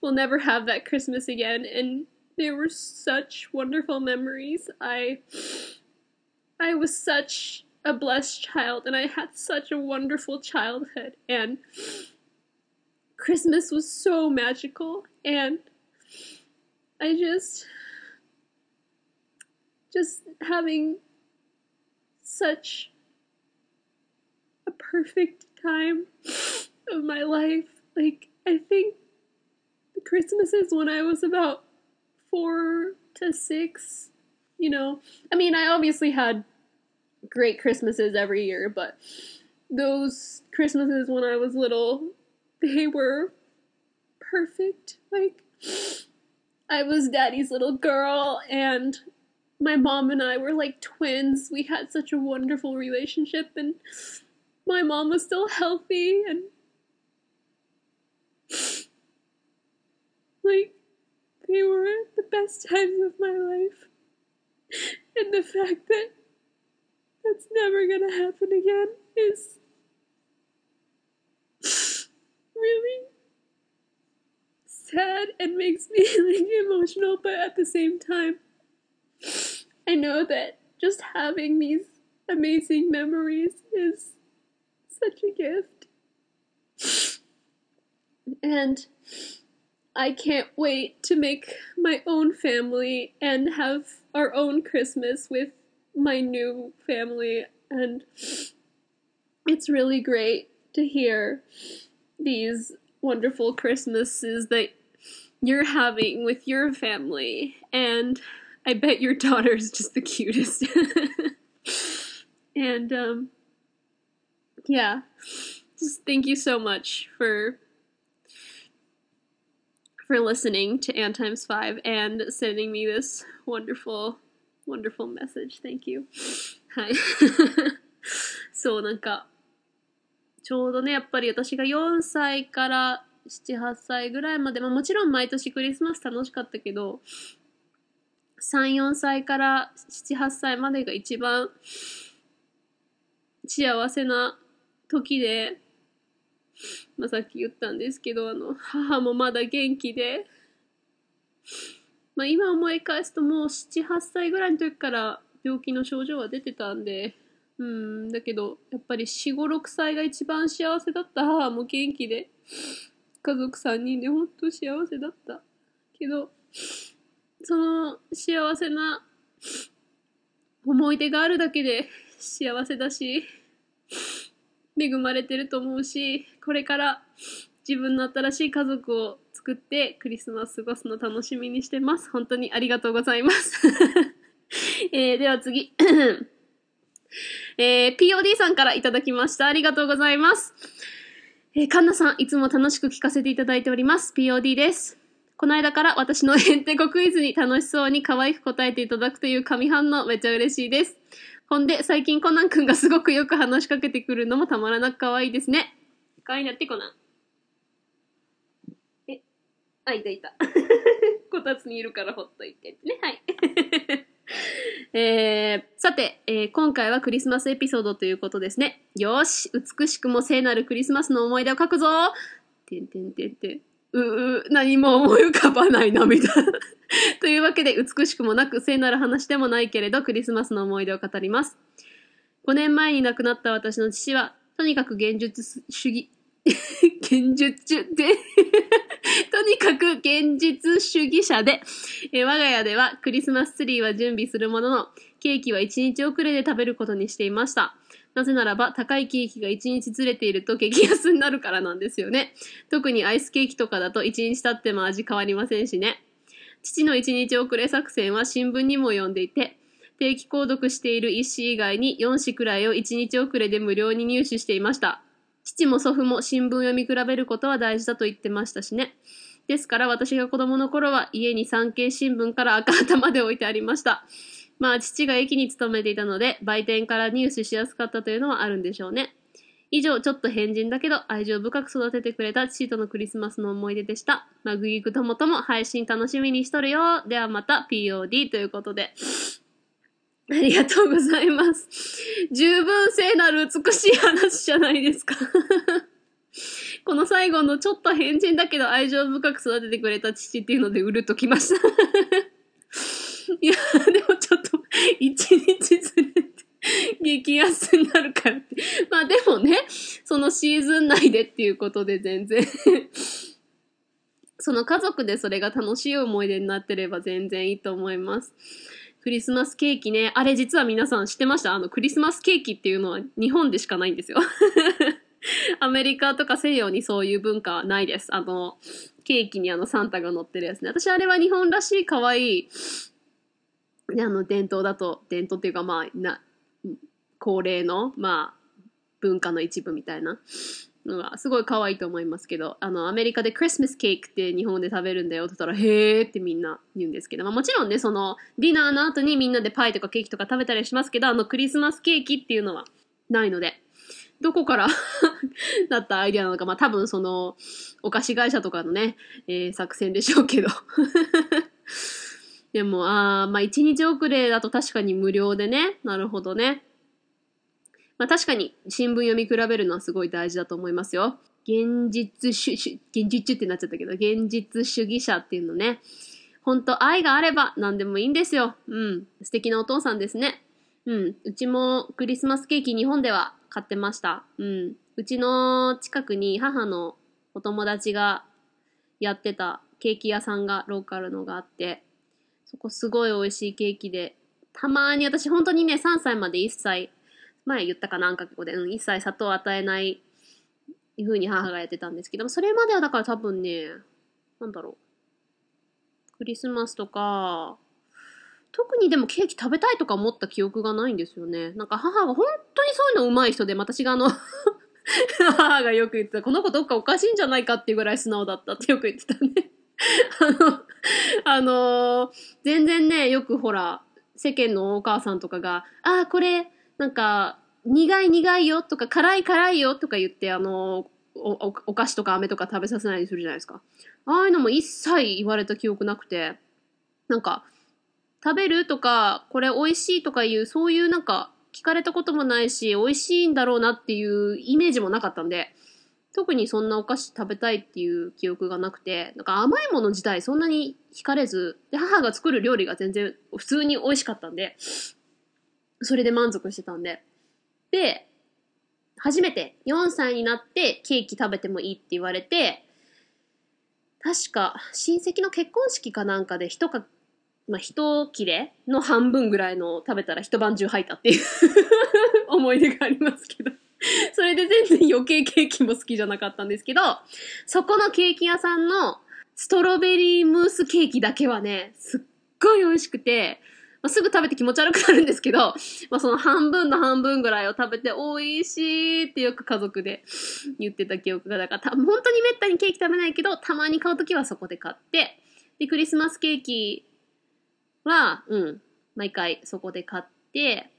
we'll never have that Christmas again and they were such wonderful memories. I I was such a blessed child and I had such a wonderful childhood and Christmas was so magical and I just just having such a perfect time of my life. Like, I think the Christmases when I was about four to six, you know, I mean, I obviously had great Christmases every year, but those Christmases when I was little, they were perfect. Like, I was daddy's little girl, and my mom and I were like twins. We had such a wonderful relationship, and my mom was still healthy, and like, they were the best times of my life. And the fact that that's never gonna happen again is really sad and makes me like emotional, but at the same time, I know that just having these amazing memories is such a gift. And I can't wait to make my own family and have our own Christmas with my new family. And it's really great to hear these wonderful Christmases that you're having with your family. And I bet your daughter's just the cutest. and um, yeah, just thank you so much for for listening to Ann times five and sending me this wonderful, wonderful message. Thank you. はい。そう、なんか、ちょうどね、やっぱり私が4歳から7、8歳ぐらいまで、まあもちろん毎年クリスマス楽しかったけど、3、4歳から7、8歳までが一番幸せな時で、まあ、さっき言ったんですけど、あの、母もまだ元気で、まあ、今思い返すともう7、8歳ぐらいの時から病気の症状は出てたんで、うん、だけど、やっぱり4、5、6歳が一番幸せだった母も元気で、家族3人で本当幸せだった。けど、その幸せな思い出があるだけで幸せだし、恵まれてると思うし、これから自分の新しい家族を作ってクリスマス過ごすの楽しみにしてます。本当にありがとうございます。えーでは次。えー POD さんからいただきました。ありがとうございます。えー、カンナさん、いつも楽しく聞かせていただいております。POD です。この間から私のヘンテコクイズに楽しそうに可愛く答えていただくという神反応めっちゃ嬉しいです。ほんで、最近コナンくんがすごくよく話しかけてくるのもたまらなく可愛いですね。可愛いなってコナン。え、あ、いたいた。こたつにいるからほっといてね。はい。えー、さて、えー今回はクリスマスエピソードということですね。よーし、美しくも聖なるクリスマスの思い出を書くぞてんてんてんてん。うう、何も思い浮かばない涙。というわけで、美しくもなく聖なる話でもないけれど、クリスマスの思い出を語ります。5年前に亡くなった私の父は、とにかく現実主義、現実で、とにかく現実主義者で、え我が家ではクリスマスツリーは準備するものの、ケーキは1日遅れで食べることにしていました。なぜならば、高いケーキが1日ずれていると激安になるからなんですよね。特にアイスケーキとかだと1日経っても味変わりませんしね。父の1日遅れ作戦は新聞にも読んでいて、定期購読している1紙以外に4紙くらいを1日遅れで無料に入手していました。父も祖父も新聞読み比べることは大事だと言ってましたしね。ですから私が子供の頃は家に産経新聞から赤旗まで置いてありました。まあ父が駅に勤めていたので売店から入手しやすかったというのはあるんでしょうね。以上、ちょっと変人だけど愛情深く育ててくれた父とのクリスマスの思い出でした。マグギクともとも配信楽しみにしとるよ。ではまた POD ということで。ありがとうございます。十分聖なる美しい話じゃないですか。この最後のちょっと変人だけど愛情深く育ててくれた父っていうのでうるっときました。いや、でもちょっと一日ずれて激安になるからって。まあでもね、そのシーズン内でっていうことで全然その家族でそれが楽しい思い出になってれば全然いいと思います。クリスマスケーキね。あれ実は皆さん知ってました？あのクリスマスケーキっていうのは日本でしかないんですよ。アメリカとか西洋にそういう文化はないです。あの、ケーキにあのサンタが乗ってるやつね。私あれは日本らしい可愛い、ね、あの伝統だと、伝統っていうかまあ、な、恒例の、まあ、文化の一部みたいなのがすごい可愛いと思いますけど、あの、アメリカでクリスマスケーキって日本で食べるんだよって言ったら、へーってみんな言うんですけど、まあもちろんね、その、ディナーの後にみんなでパイとかケーキとか食べたりしますけど、あの、クリスマスケーキっていうのはないので、どこから だったアイディアなのか、まあ多分その、お菓子会社とかのね、えー作戦でしょうけど。でも、あーまあ一日遅れだと確かに無料でね、なるほどね。まあ確かに新聞読み比べるのはすごい大事だと思いますよ。現実主、現実ってなっちゃったけど、現実主義者っていうのね。本当愛があれば何でもいいんですよ。うん。素敵なお父さんですね。うん。うちもクリスマスケーキ日本では買ってました。うん。うちの近くに母のお友達がやってたケーキ屋さんがローカルのがあって、そこすごい美味しいケーキで、たまに私本当にね、3歳まで一切、前言ったかなんかここで、うん、一切砂糖を与えない、いう風に母がやってたんですけども、それまではだから多分ね、なんだろう。クリスマスとか、特にでもケーキ食べたいとか思った記憶がないんですよね。なんか母が本当にそういうの上手い人で、私があの、母がよく言ってた、この子どっかおかしいんじゃないかっていうぐらい素直だったってよく言ってたね。あの、あのー全然ね、よくほら、世間のお母さんとかが、ああ、これ、なんか、苦い苦いよとか、辛い辛いよとか言って、あのーおお菓子とか飴とか食べさせないようにするじゃないですか。ああいうのも一切言われた記憶なくて、なんか、食べるとか、これ美味しいとかいう、そういうなんか、聞かれたこともないし、美味しいんだろうなっていうイメージもなかったんで、特にそんなお菓子食べたいっていう記憶がなくて、なんか甘いもの自体そんなに惹かれず、で、母が作る料理が全然普通に美味しかったんで、それで満足してたんで。で、初めて4歳になってケーキ食べてもいいって言われて、確か親戚の結婚式かなんかで一か、まあ、一切れの半分ぐらいの食べたら一晩中吐いたっていう 思い出がありますけど。それで全然余計ケーキも好きじゃなかったんですけど、そこのケーキ屋さんのストロベリームースケーキだけはね、すっごい美味しくて、まあ、すぐ食べて気持ち悪くなるんですけど、まあ、その半分の半分ぐらいを食べて美味しいってよく家族で 言ってた記憶が、だから本当にめったにケーキ食べないけど、たまに買うときはそこで買って、で、クリスマスケーキは、うん、毎回そこで買って、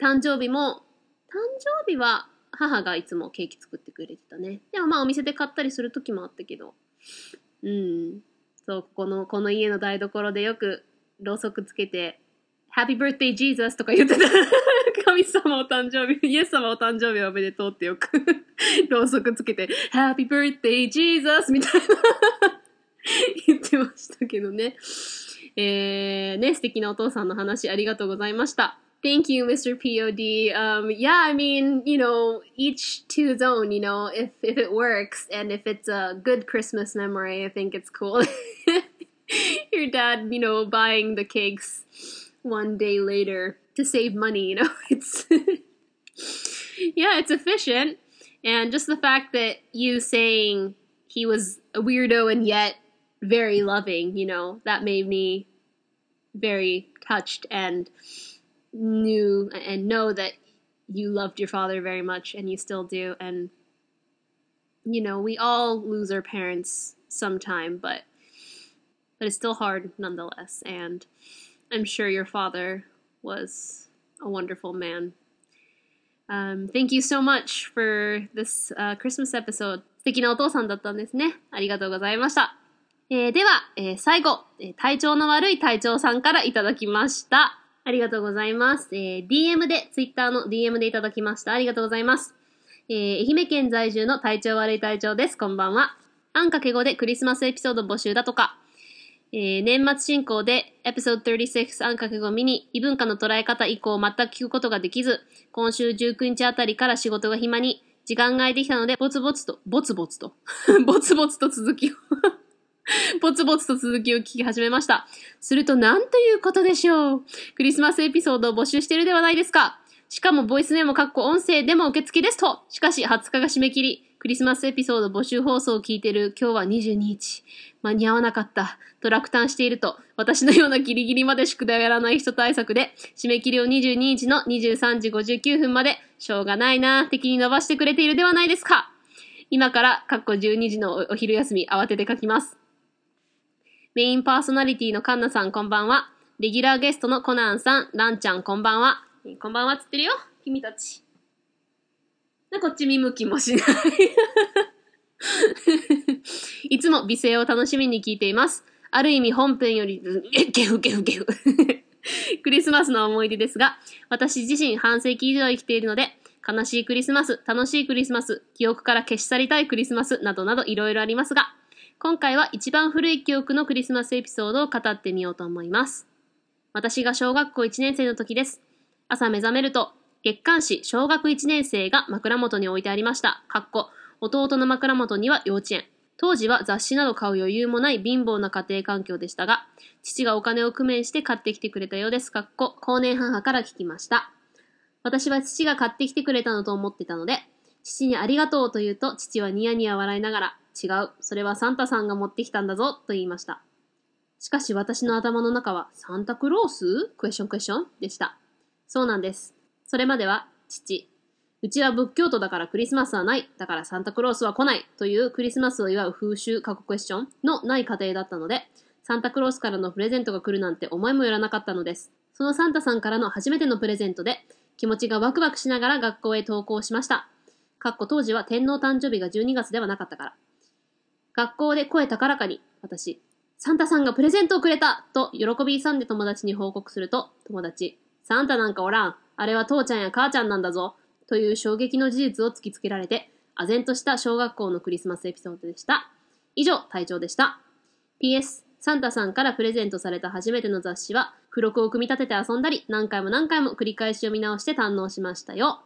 誕生日も、誕生日は母がいつもケーキ作ってくれてたね。でもまあお店で買ったりする時もあったけど。うん。そう、ここの、この家の台所でよくろうそくつけて、Happy Birthday Jesus とか言ってた。神様お誕生日、イエス様お誕生日おめでとうってよく ろうそくつけて、Happy Birthday Jesus みたいな 言ってましたけどね。えー、ね、素敵なお父さんの話ありがとうございました。Thank you, Mr. POD. Um, yeah, I mean, you know, each to his own, you know, if, if it works and if it's a good Christmas memory, I think it's cool. Your dad, you know, buying the cakes one day later to save money, you know, it's, yeah, it's efficient. And just the fact that you saying he was a weirdo and yet very loving, you know, that made me very touched and knew and know that you loved your father very much and you still do and you know we all lose our parents sometime but but it's still hard nonetheless and i'm sure your father was a wonderful man um, thank you so much for this uh, Christmas episode 素敵なお父さんだったんですねありがとうございましたえーでは、えー最後、えー体調の悪い隊長さんからいただきました。 ありがとうございます。えー DM で、Twitter の DM でいただきました。ありがとうございます。えー愛媛県在住の体調悪い隊長です。こんばんは。あんかけ語でクリスマスエピソード募集だとか、えー年末進行でエピソード36あんかけ語ミニ異文化の捉え方以降全く聞くことができず、今週19日あたりから仕事が暇に時間が空いてきたので、ぼつぼつと、ぼつぼつと、ぼつぼつと続きをぼつぼつと続きを聞き始めました。すると、なんということでしょう。クリスマスエピソードを募集しているではないですか。しかもボイスメモかっこ音声でも受付ですと。しかし20日が締め切り。クリスマスエピソード募集放送を聞いてる今日は22日。間に合わなかった。と落胆していると、私のようなギリギリまで宿題をやらない人対策で、締め切りを22日の23時59分まで、しょうがないな、敵に伸ばしてくれているではないですか。今から、かっこ12時のお昼休み、慌てて書きます。メインパーソナリティのカンナさん、こんばんは。レギュラーゲストのコナンさん、ランちゃん、こんばんは。こんばんはっつってるよ、君たち。な、こっち見向きもしない。いつも美声を楽しみに聞いています。ある意味本編より、え、ゲフゲフゲフ。クリスマスの思い出ですが、私自身半世紀以上生きているので、悲しいクリスマス、楽しいクリスマス、記憶から消し去りたいクリスマスなどなどいろいろありますが、今回は一番古い記憶のクリスマスエピソードを語ってみようと思います。私が小学校1年生の時です。朝目覚めると、月刊誌小学1年生が枕元に置いてありました。かっこ、弟の枕元には幼稚園。当時は雑誌など買う余裕もない貧乏な家庭環境でしたが、父がお金を工面して買ってきてくれたようです。かっこ、後年母から聞きました。私は父が買ってきてくれたのと思ってたので、父にありがとうと言うと、父はニヤニヤ笑いながら、違う、それはサンタさんが持ってきたんだぞ、と言いました。しかし私の頭の中は、サンタクロース？クエスチョンクエスチョンでした。そうなんです。それまでは、父、うちは仏教徒だからクリスマスはない、だからサンタクロースは来ないというクリスマスを祝う風習過去クエスチョンのない家庭だったので、サンタクロースからのプレゼントが来るなんて思いもよらなかったのです。そのサンタさんからの初めてのプレゼントで、気持ちがワクワクしながら学校へ登校しました。かっこ当時は天皇誕生日が12月ではなかったから。学校で声高らかに、私、サンタさんがプレゼントをくれたと喜び勇んで友達に報告すると、友達、サンタなんかおらん。あれは父ちゃんや母ちゃんなんだぞ。という衝撃の事実を突きつけられて、唖然とした小学校のクリスマスエピソードでした。以上、隊長でした。PS、サンタさんからプレゼントされた初めての雑誌は、付録を組み立てて遊んだり、何回も何回も繰り返し読み直して堪能しましたよ。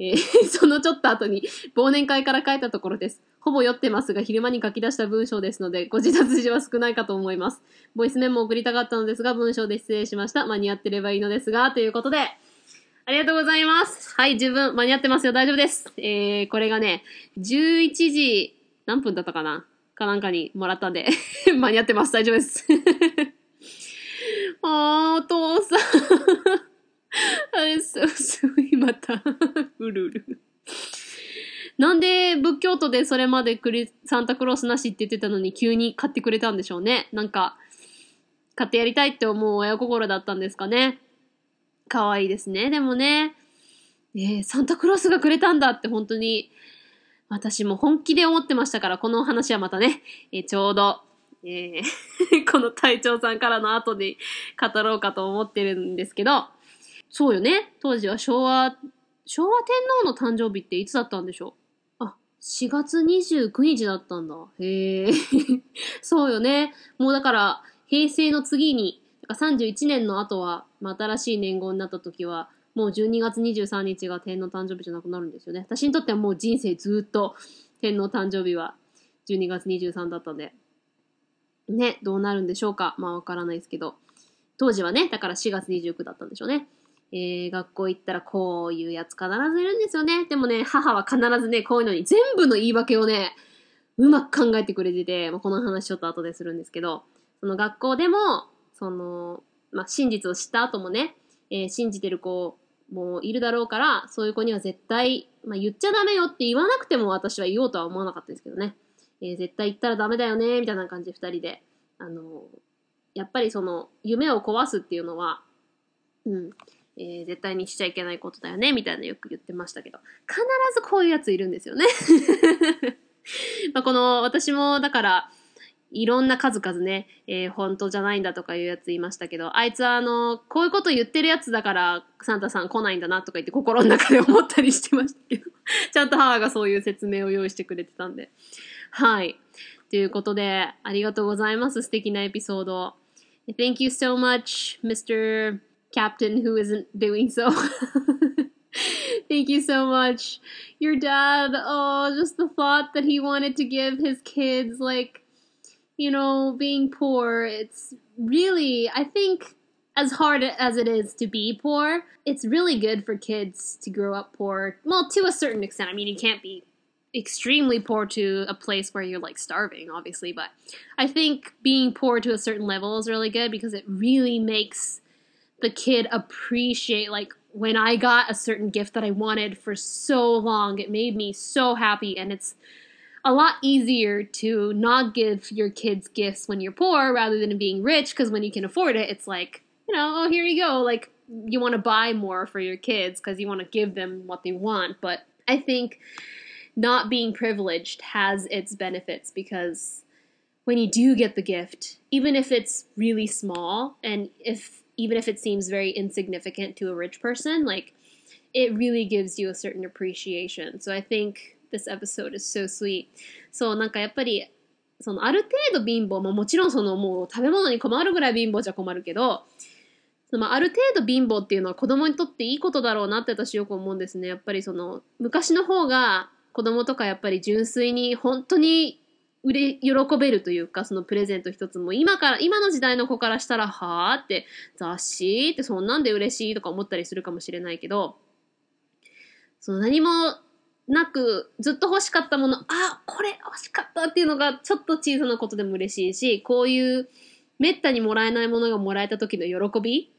えー そのちょっと後に、忘年会から書いたところです。ほぼ酔ってますが、昼間に書き出した文章ですので、ご自殺時は少ないかと思います。ボイスメモを送りたかったのですが、文章で失礼しました。間に合ってればいいのですが、ということで、ありがとうございます。はい、十分間に合ってますよ。大丈夫です。えー、これがね、11時、何分だったかな？かなんかにもらったんで、間に合ってます。大丈夫です。あー、お父さん。あれ、そう、すごい、また、うるうる。なんで仏教徒でそれまでクリサンタクロースなしって言ってたのに急に買ってくれたんでしょうね。なんか、買ってやりたいって思う親心だったんですかね。可愛いですね。でもね、えーサンタクロースがくれたんだって本当に、私も本気で思ってましたから、このお話はまたね、えーちょうど、えー この隊長さんからの後で語ろうかと思ってるんですけど、そうよね。当時は昭和、昭和天皇の誕生日っていつだったんでしょう？あ、4月29日だったんだ。へえ。そうよね。もうだから、平成の次に、か31年の後は、まあ、新しい年号になった時は、もう12月23日が天皇誕生日じゃなくなるんですよね。私にとってはもう人生ずっと天皇誕生日は12月23だったんで。ね、どうなるんでしょうか。まあわからないですけど。当時はね、だから4月29だったんでしょうね。えー、学校行ったらこういうやつ必ずいるんですよね。でもね、母は必ずね、こういうのに全部の言い訳をね、うまく考えてくれてて、まあ、この話ちょっと後でするんですけど、その学校でも、その、まあ、真実を知った後もね、えー信じてる子もいるだろうから、そういう子には絶対、まあ、言っちゃダメよって言わなくても私は言おうとは思わなかったですけどね。えー絶対言ったらダメだよね、みたいな感じで二人で、あのやっぱりその、夢を壊すっていうのは、うん、えー絶対にしちゃいけないことだよね、みたいなよく言ってましたけど、必ずこういうやついるんですよね。まこの、私も、だから、いろんな数々ね、えー本当じゃないんだとかいうやつ言いましたけど、あいつはあの、こういうこと言ってるやつだから、サンタさん来ないんだなとか言って心の中で思ったりしてましたけど、ちゃんと母がそういう説明を用意してくれてたんで。はい。ということで、ありがとうございます。素敵なエピソード。Thank you so much, Mr. Captain who isn't doing so. Thank you so much. Your dad, oh, just the thought that he wanted to give his kids, like, you know, being poor. It's really, I think, as hard as it is to be poor, it's really good for kids to grow up poor. Well, to a certain extent. I mean, you can't be extremely poor to a place where you're like starving, obviously, but I think being poor to a certain level is really good because it really makes the kid appreciate like when I got a certain gift that I wanted for so long, it made me so happy and it's a lot easier to not give your kids gifts when you're poor rather than being rich because when you can afford it, it's like, you know, oh, here you go. Like, you want to buy more for your kids because you want to give them what they want. But I think not being privileged has its benefits because when you do get the gift, even if it's really small and if even if it seems very insignificant to a rich person, like it really gives you a certain appreciation. So I think this episode is so sweet. そう、なんかやっぱり、そのある程度貧乏ももちろんそのもう食べ物に困るぐらい貧乏じゃ困るけど、そのある程度貧乏っていうのは子供にとっていいことだろうなって私よく思うんですね。やっぱりその昔の方が子供とかやっぱり純粋に本当に売れ、喜べるというか、そのプレゼント一つも、今から、今の時代の子からしたら、はぁって、雑誌ってそんなんで嬉しいとか思ったりするかもしれないけど、その何もなく、ずっと欲しかったもの、あ、これ欲しかったっていうのが、ちょっと小さなことでも嬉しいし、こういう、めったにもらえないものがもらえた時の喜び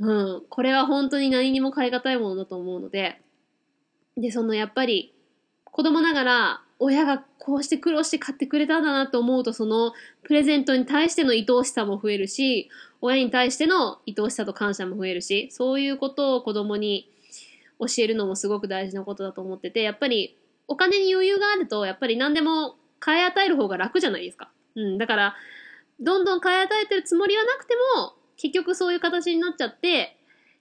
うん。これは本当に何にも変え難いものだと思うので、で、そのやっぱり、子供ながら親がこうして苦労して買ってくれたんだなと思うとそのプレゼントに対しての愛おしさも増えるし親に対しての愛おしさと感謝も増えるしそういうことを子供に教えるのもすごく大事なことだと思っててやっぱりお金に余裕があるとやっぱり何でも買い与える方が楽じゃないですか。うん、だからどんどん買い与えてるつもりはなくても結局そういう形になっちゃって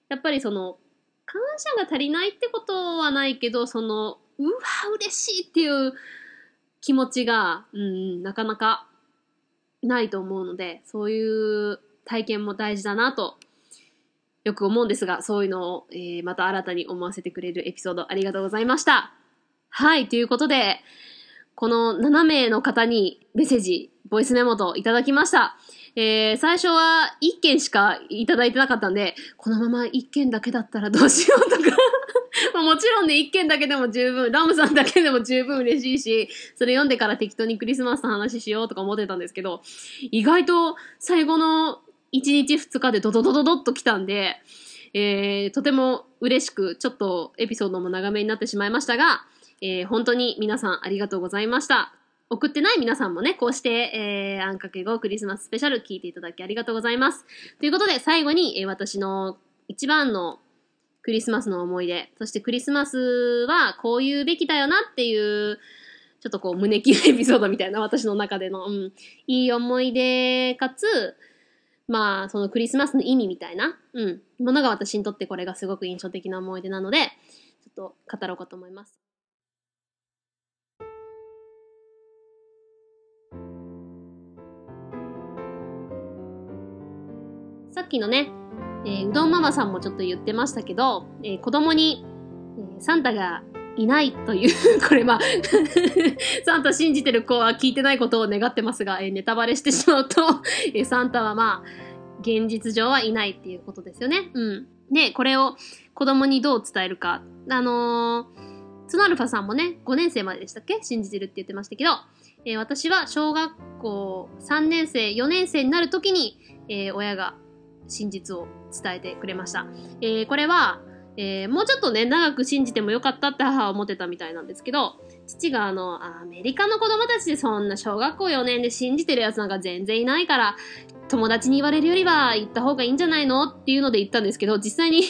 やっぱりその感謝が足りないってことはないけどそのうわ、嬉しいっていう気持ちが、うん、なかなかないと思うので、そういう体験も大事だなと、よく思うんですが、そういうのを、えー、また新たに思わせてくれるエピソードありがとうございました。はい、ということで、この7名の方にメッセージ、ボイスメモといただきました。えー、最初は1件しかいただいてなかったんで、このまま1件だけだったらどうしようとか まあもちろんね、1件だけでも十分、ラムさんだけでも十分嬉しいし、それ読んでから適当にクリスマスの話しようとか思ってたんですけど、意外と最後の1日2日でドドドドドッと来たんで、えー、とても嬉しく、ちょっとエピソードも長めになってしまいましたが、えー、本当に皆さんありがとうございました。送ってない皆さんもね、こうして、えー、あんかけ後クリスマススペシャル聞いていただきありがとうございます。ということで、最後に、えー、私の一番のクリスマスの思い出、そしてクリスマスはこういうべきだよなっていう、ちょっとこう胸キュンエピソードみたいな私の中での、うん、いい思い出かつ、まあ、そのクリスマスの意味みたいな、うん、ものが私にとってこれがすごく印象的な思い出なので、ちょっと語ろうかと思います。さっきのね、えー、うどんママさんもちょっと言ってましたけど、えー、子供に、えー、サンタがいないという これまあ サンタ信じてる子は聞いてないことを願ってますが、えー、ネタバレしてしまうとえー、サンタはまあ、現実上はいないっていうことですよね。うん。で、これを子供にどう伝えるか。あのー、ツナルファさんもね、5年生まででしたっけ？信じてるって言ってましたけど、えー、私は小学校3年生、4年生になるときに、えー、親が真実を伝えてくれました。えー、これは、えー、もうちょっとね、長く信じてもよかったって母は思ってたみたいなんですけど、父があの、アメリカの子供たちでそんな小学校4年で信じてるやつなんか全然いないから、友達に言われるよりは行った方がいいんじゃないのっていうので言ったんですけど、実際に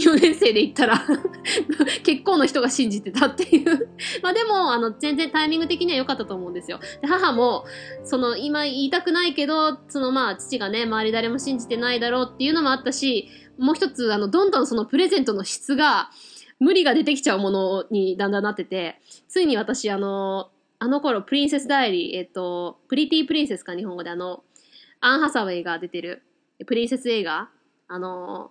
4年生で行ったら 結構の人が信じてたっていう まあでも、あの、全然タイミング的には良かったと思うんですよ。で母も、その、今言いたくないけど、そのまあ、父がね、周り誰も信じてないだろうっていうのもあったし、もう一つ、あの、どんどんそのプレゼントの質が、無理が出てきちゃうものにだんだんなってて、ついに私、あの、あの頃、プリンセスダイリー、えっと、プリティプリンセスか日本語であの、アン・ハサウェイが出てるプリンセス映画、あの、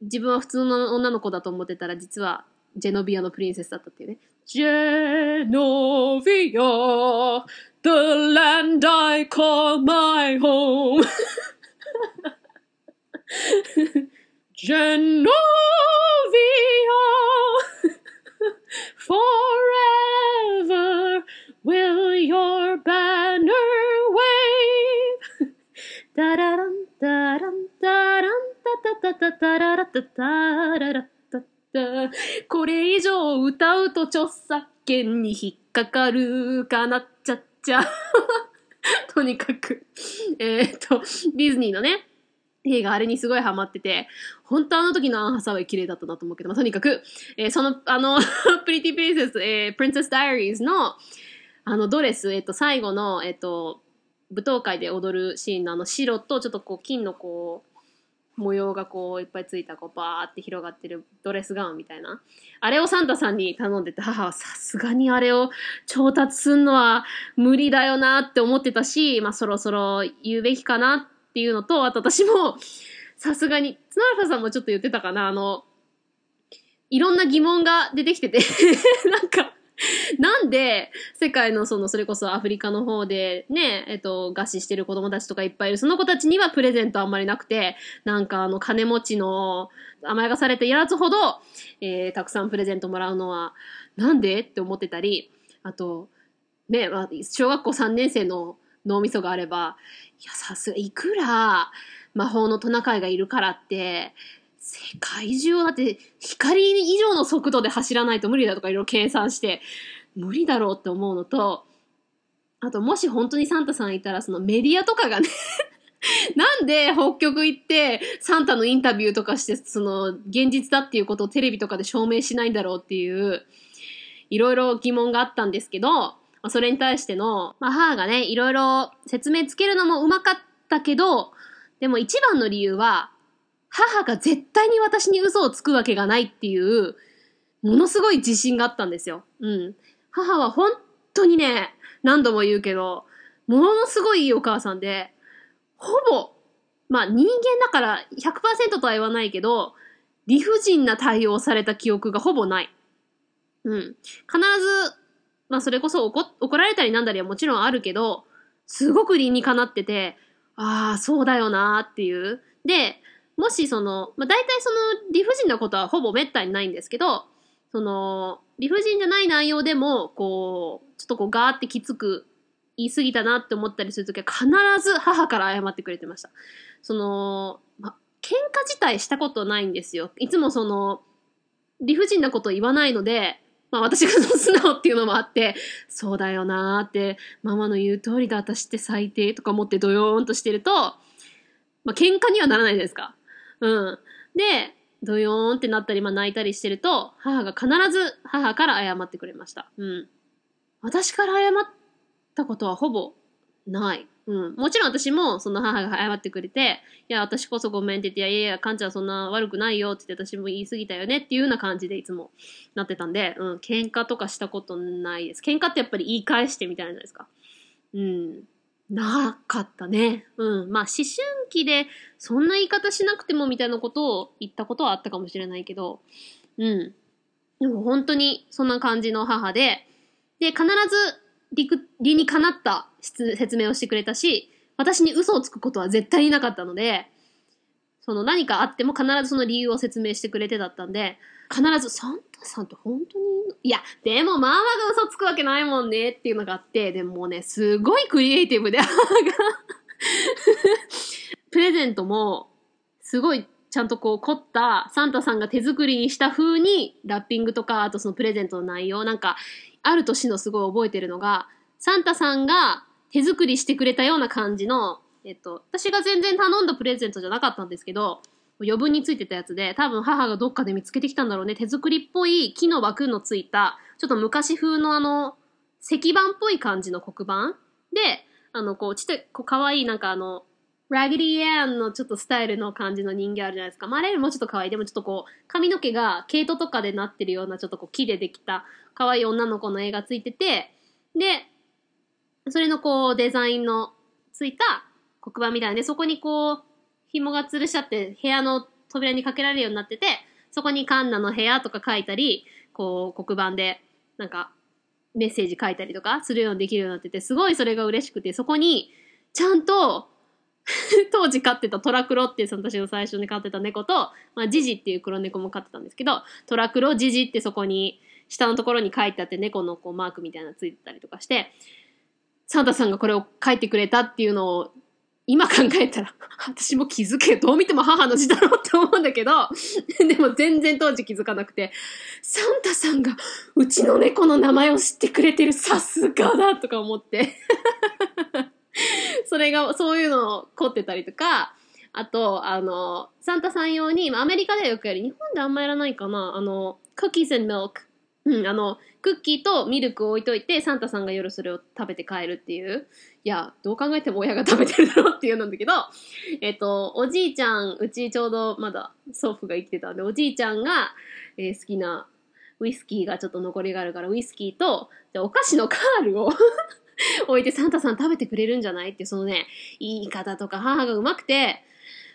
自分は普通の女の子だと思ってたら実はジェノビアのプリンセスだったっていうね。ジェノビア The land I call my home Genovia forever will your banner wave. タラランタランタランタタタタタララタタララタタこれ以上歌うと著作権に引っかかるかなっちゃっちゃ とにかく。えーっとディズニーのね映画あれにすごいハマってて、本当あの時のアン・ハサウェイ綺麗だったなと思うけど、まあ、とにかく、えーその、あの、プリティ・プリンセス、えー、プリンセス・ダイアリーズの、あのドレス、えっ、と、最後の、えっ、と、舞踏会で踊るシーンのあの白と、ちょっとこう、金のこう、模様がこう、いっぱいついた、こう、バーって広がってるドレスガウンみたいな。あれをサンタさんに頼んでて、母はさすがにあれを調達すんのは無理だよなって思ってたし、まあ、そろそろ言うべきかなっていうのと、あと私も、さすがに、ツナルファさんもちょっと言ってたかな、あの、いろんな疑問が出てきてて、なんか、なんで、世界のその、それこそアフリカの方でね、えっと、餓死してる子供たちとかいっぱいいる。その子たちにはプレゼントあんまりなくて、なんかあの、金持ちの甘やかされたやつほど、えーたくさんプレゼントもらうのは、なんで？って思ってたり、あと、ね、小学校3年生の脳みそがあれば、いや、さすが、いくら魔法のトナカイがいるからって、世界中をだって光以上の速度で走らないと無理だとかいろいろ計算して、無理だろうって思うのと、あともし本当にサンタさんいたらそのメディアとかがね、なんで北極行ってサンタのインタビューとかしてその現実だっていうことをテレビとかで証明しないんだろうっていういろいろ疑問があったんですけど、まあ、それに対しての、まあ、母がね、いろいろ説明つけるのもうまかったけど、でも一番の理由は、母が絶対に私に嘘をつくわけがないっていう、ものすごい自信があったんですよ。うん。母は本当にね、何度も言うけど、ものすごいいいお母さんで、ほぼ、まあ人間だから100%とは言わないけど、理不尽な対応された記憶がほぼない。うん。必ず、まあそれこそ怒怒られたりなんだりはもちろんあるけど、すごく理にかなってて、ああ、そうだよなーっていう。で、もしその、まあ大体その理不尽なことはほぼ滅多にないんですけど、その、理不尽じゃない内容でも、こう、ちょっとこうガーってきつく言い過ぎたなって思ったりするときは必ず母から謝ってくれてました。その、ま、喧嘩自体したことないんですよ。いつもその、理不尽なこと言わないので、まあ私がその素直っていうのもあって、そうだよなーって、ママの言う通りだ、私って最低とか思ってドヨーンとしてると、まあ喧嘩にはならないですか。うん。で、ドヨーンってなったり、まあ泣いたりしてると、母が必ず母から謝ってくれました。うん。私から謝ったことはほぼない。うん。もちろん私も、その母が謝ってくれて、いや、私こそごめんって言って、いやいや、かんちゃんそんな悪くないよって言って、私も言い過ぎたよねっていうような感じでいつもなってたんで、うん、喧嘩とかしたことないです。喧嘩ってやっぱり言い返してみたいなじゃないですか。うん。なかったね。うん。まあ、思春期で、そんな言い方しなくてもみたいなことを言ったことはあったかもしれないけど、うん。でも本当にそんな感じの母で、で、必ず理理にかなった説明をしてくれたし、私に嘘をつくことは絶対になかったので、その何かあっても必ずその理由を説明してくれてだったんで、必ずサンタさんって本当にいや、でもママが嘘つくわけないもんねっていうのがあって、でもね、すごいクリエイティブで、母がプレゼントも、すごいちゃんとこう凝ったサンタさんが手作りにした風にラッピングとか、あとそのプレゼントの内容、なんか、ある年のすごい覚えてるのが、サンタさんが手作りしてくれたような感じの、えっと、私が全然頼んだプレゼントじゃなかったんですけど、余分についてたやつで、多分母がどっかで見つけてきたんだろうね。手作りっぽい木の枠のついた、ちょっと昔風のあの、石板っぽい感じの黒板で、あの、こう、ちっちゃい、こう、可愛いなんかあの、ラグディアンのちょっとスタイルの感じの人形あるじゃないですか。まあ、あれよりもちょっと可愛い。でもちょっとこう、髪の毛が毛糸とかでなってるようなちょっとこう木でできた可愛い女の子の絵がついてて、で、それのこうデザインのついた黒板みたいなで、そこにこう、紐が吊るしちゃって部屋の扉にかけられるようになってて、そこにカンナの部屋とか書いたり、こう黒板でなんかメッセージ書いたりとかするようにできるようになってて、すごいそれが嬉しくて、そこにちゃんと 当時飼ってたトラクロっていうその私の最初に飼ってた猫と、まあ、ジジっていう黒猫も飼ってたんですけど、トラクロ、ジジってそこに、下のところに書いてあって猫のこうマークみたいなのついてたりとかして、サンタさんがこれを書いてくれたっていうのを、今考えたら、私も気づけ、どう見ても母の字だろうって思うんだけど、でも全然当時気づかなくて、サンタさんがうちの猫の名前を知ってくれてる、さすがだとか思って。それが、そういうのを凝ってたりとか、あと、あの、サンタさん用に、まアメリカではよくやる、日本であんまやらないかな、あの、cookies and milk。うん、あの、クッキーとミルクを置いといて、サンタさんが夜それを食べて帰るっていう。いや、どう考えても親が食べてるだろうっていうなんだけど、えっと、おじいちゃん、うちちょうどまだ祖父が生きてたんで、おじいちゃんが、えー好きなウイスキーがちょっと残りがあるから、ウイスキーと、でお菓子のカールを 置いてサンタさん食べてくれるんじゃないって、そのね、言い方とか母がうまくて、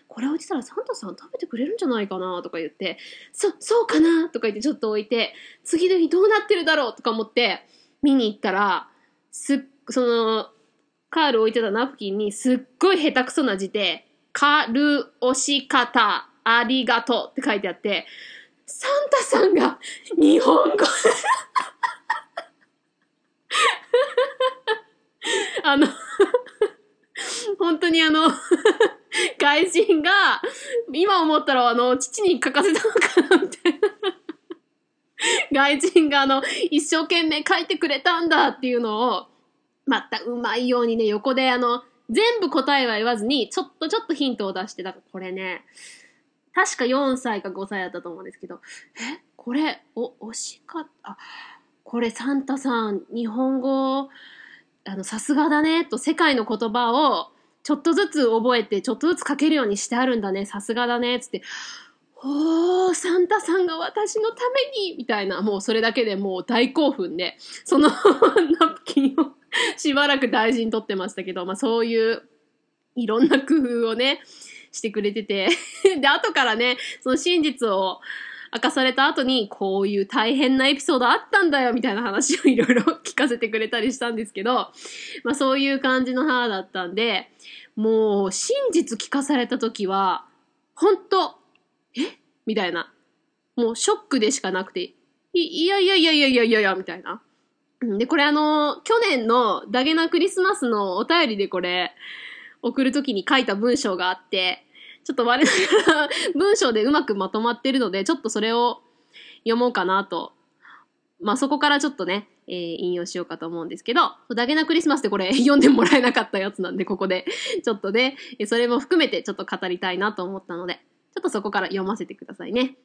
これ置いてたらサンタさん食べてくれるんじゃないかなとか言って、そ、そうかなとか言ってちょっと置いて、次の日どうなってるだろうとか思って、見に行ったら、すっ、その、カール置いてたナプキンにすっごい下手くそな字で、カル押し方、ありがとうって書いてあって、サンタさんが日本語。あの、本当にあの、外人が、今思ったらあの、父に書かせたのかなみたいな。外人があの、一生懸命書いてくれたんだっていうのを、またうまいようにね、横であの、全部答えは言わずに、ちょっとちょっとヒントを出して、だからこれね、確か4歳か5歳だったと思うんですけど、えこれ、お、惜しかった。これサンタさん、日本語、あの、さすがだね、と世界の言葉を、ちょっとずつ覚えて、ちょっとずつ書けるようにしてあるんだね、さすがだね、つって、おー、サンタさんが私のためにみたいな、もうそれだけでもう大興奮で、その ナプキンをしばらく大事に取ってましたけど、まあそういういろんな工夫をね、してくれてて、で、後からね、その真実を明かされた後に、こういう大変なエピソードあったんだよ、みたいな話をいろいろ聞かせてくれたりしたんですけど、まあそういう感じの母だったんで、もう真実聞かされた時は、本当え？みたいな。もうショックでしかなくて、いいやいやいやいやいやいやいや、みたいな。で、これあの、去年のダゲなクリスマスのお便りでこれ、送るときに書いた文章があって、ちょっと我ながら文章でうまくまとまってるので、ちょっとそれを読もうかなと。まあ、そこからちょっとね、えー引用しようかと思うんですけど、ダゲなクリスマスってこれ 読んでもらえなかったやつなんで、ここで、ちょっとね、それも含めてちょっと語りたいなと思ったので、ちょっとそこから読ませてくださいね。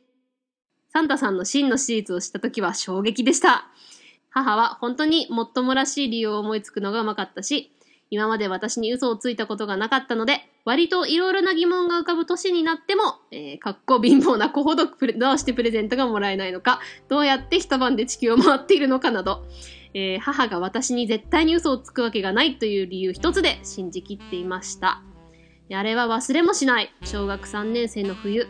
サンタさんの真の史実を知った時は衝撃でした。母は本当にもっともらしい理由を思いつくのがうまかったし、今まで私に嘘をついたことがなかったので、割といろいろな疑問が浮かぶ年になっても、えー、かっこ貧乏な子ほどどうしてプレゼントがもらえないのか、どうやって一晩で地球を回っているのかなど、えー母が私に絶対に嘘をつくわけがないという理由一つで信じきっていました。あれは忘れもしない小学3年生の冬。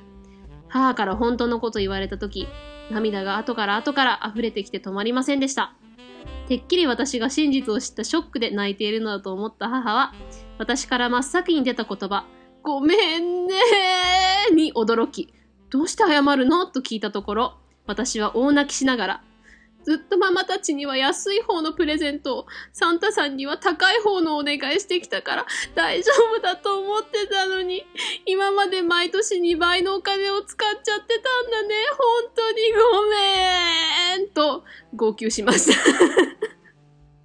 母から本当のこと言われた時、涙が後から後から溢れてきて止まりませんでした。てっきり私が真実を知ったショックで泣いているのだと思った母は、私から真っ先に出た言葉、ごめんねーに驚き、どうして謝るの？と聞いたところ、私は大泣きしながら、ずっとママたちには安い方のプレゼントを、サンタさんには高い方のお願いしてきたから大丈夫だと思ってたのに、今まで毎年2倍のお金を使っちゃってたんだね。本当にごめーんと号泣しました。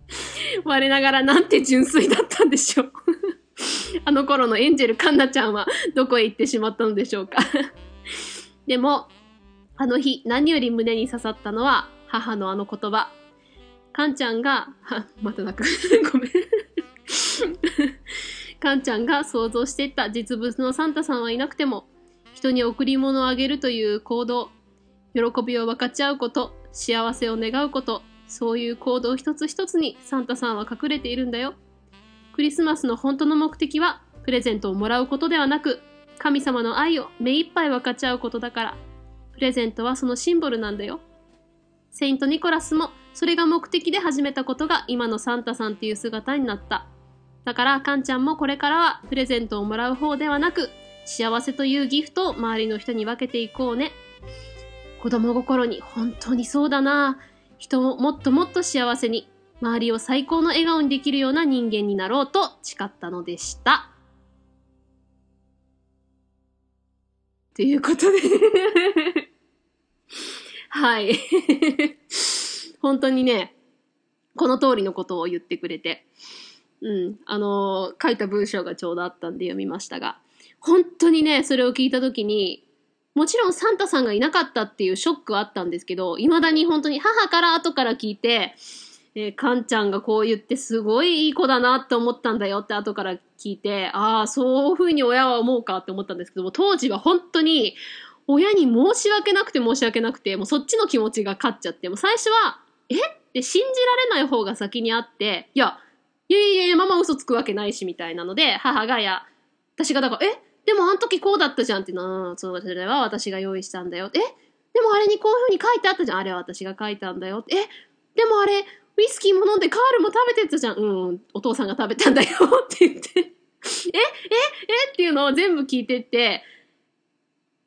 我ながらなんて純粋だったんでしょう。あの頃のエンジェルカンナちゃんはどこへ行ってしまったのでしょうか。でも、あの日何より胸に刺さったのは母のあの言葉。カンちゃんが、また泣く。ごめん。カンちゃんが想像していた実物のサンタさんはいなくても、人に贈り物をあげるという行動、喜びを分かち合うこと、幸せを願うこと、そういう行動一つ一つにサンタさんは隠れているんだよ。クリスマスの本当の目的は、プレゼントをもらうことではなく、神様の愛を目いっぱい分かち合うことだから、プレゼントはそのシンボルなんだよ。セイント・ニコラスもそれが目的で始めたことが今のサンタさんっていう姿になった。だから、かんちゃんもこれからはプレゼントをもらう方ではなく、幸せというギフトを周りの人に分けていこうね。子供心に本当にそうだな。人をもっともっと幸せに、周りを最高の笑顔にできるような人間になろうと誓ったのでした。ということで。はい。本当にね、この通りのことを言ってくれて。うん。あの書いた文章がちょうどあったんで読みましたが。本当にね、それを聞いたときに、もちろんサンタさんがいなかったっていうショックはあったんですけど、未だに本当に母から後から聞いて、えー、かんちゃんがこう言ってすごいいい子だなって思ったんだよって後から聞いて、ああ、そういうふうに親は思うかって思ったんですけども、当時は本当に親に申し訳なくて申し訳なくて、もうそっちの気持ちが勝っちゃって、もう最初は、え？って信じられない方が先にあって、いや、いやいやいや、ママ嘘つくわけないし、みたいなので、母が、いや、私がだから、え？でもあの時こうだったじゃんってな、そう、それは私が用意したんだよ。え？でもあれにこういう風に書いてあったじゃん。あれは私が書いたんだよ。え？でもあれ、ウイスキーも飲んでカールも食べてたじゃん。うん、お父さんが食べたんだよって言って。え？え？え？っていうのを全部聞いてって、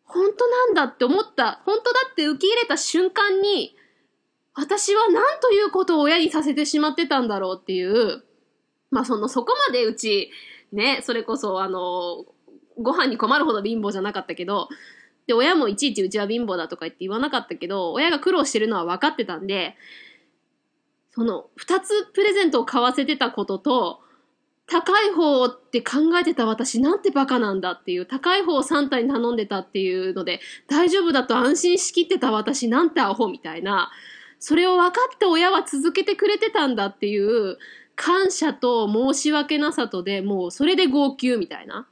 本当なんだって思った。本当だって受け入れた瞬間に、私は何ということを親にさせてしまってたんだろうっていう、まあその、そこまでうち、ね、それこそあの、ご飯に困るほど貧乏じゃなかったけど、で、親もいちいちうちは貧乏だとか言って言わなかったけど、親が苦労してるのは分かってたんで、その、二つプレゼントを買わせてたことと、高い方って考えてた私なんてバカなんだっていう、高い方をサンタに頼んでたっていうので、大丈夫だと安心しきってた私なんてアホみたいな、それを分かって親は続けてくれてたんだっていう、感謝と申し訳なさとでもうそれで号泣みたいな。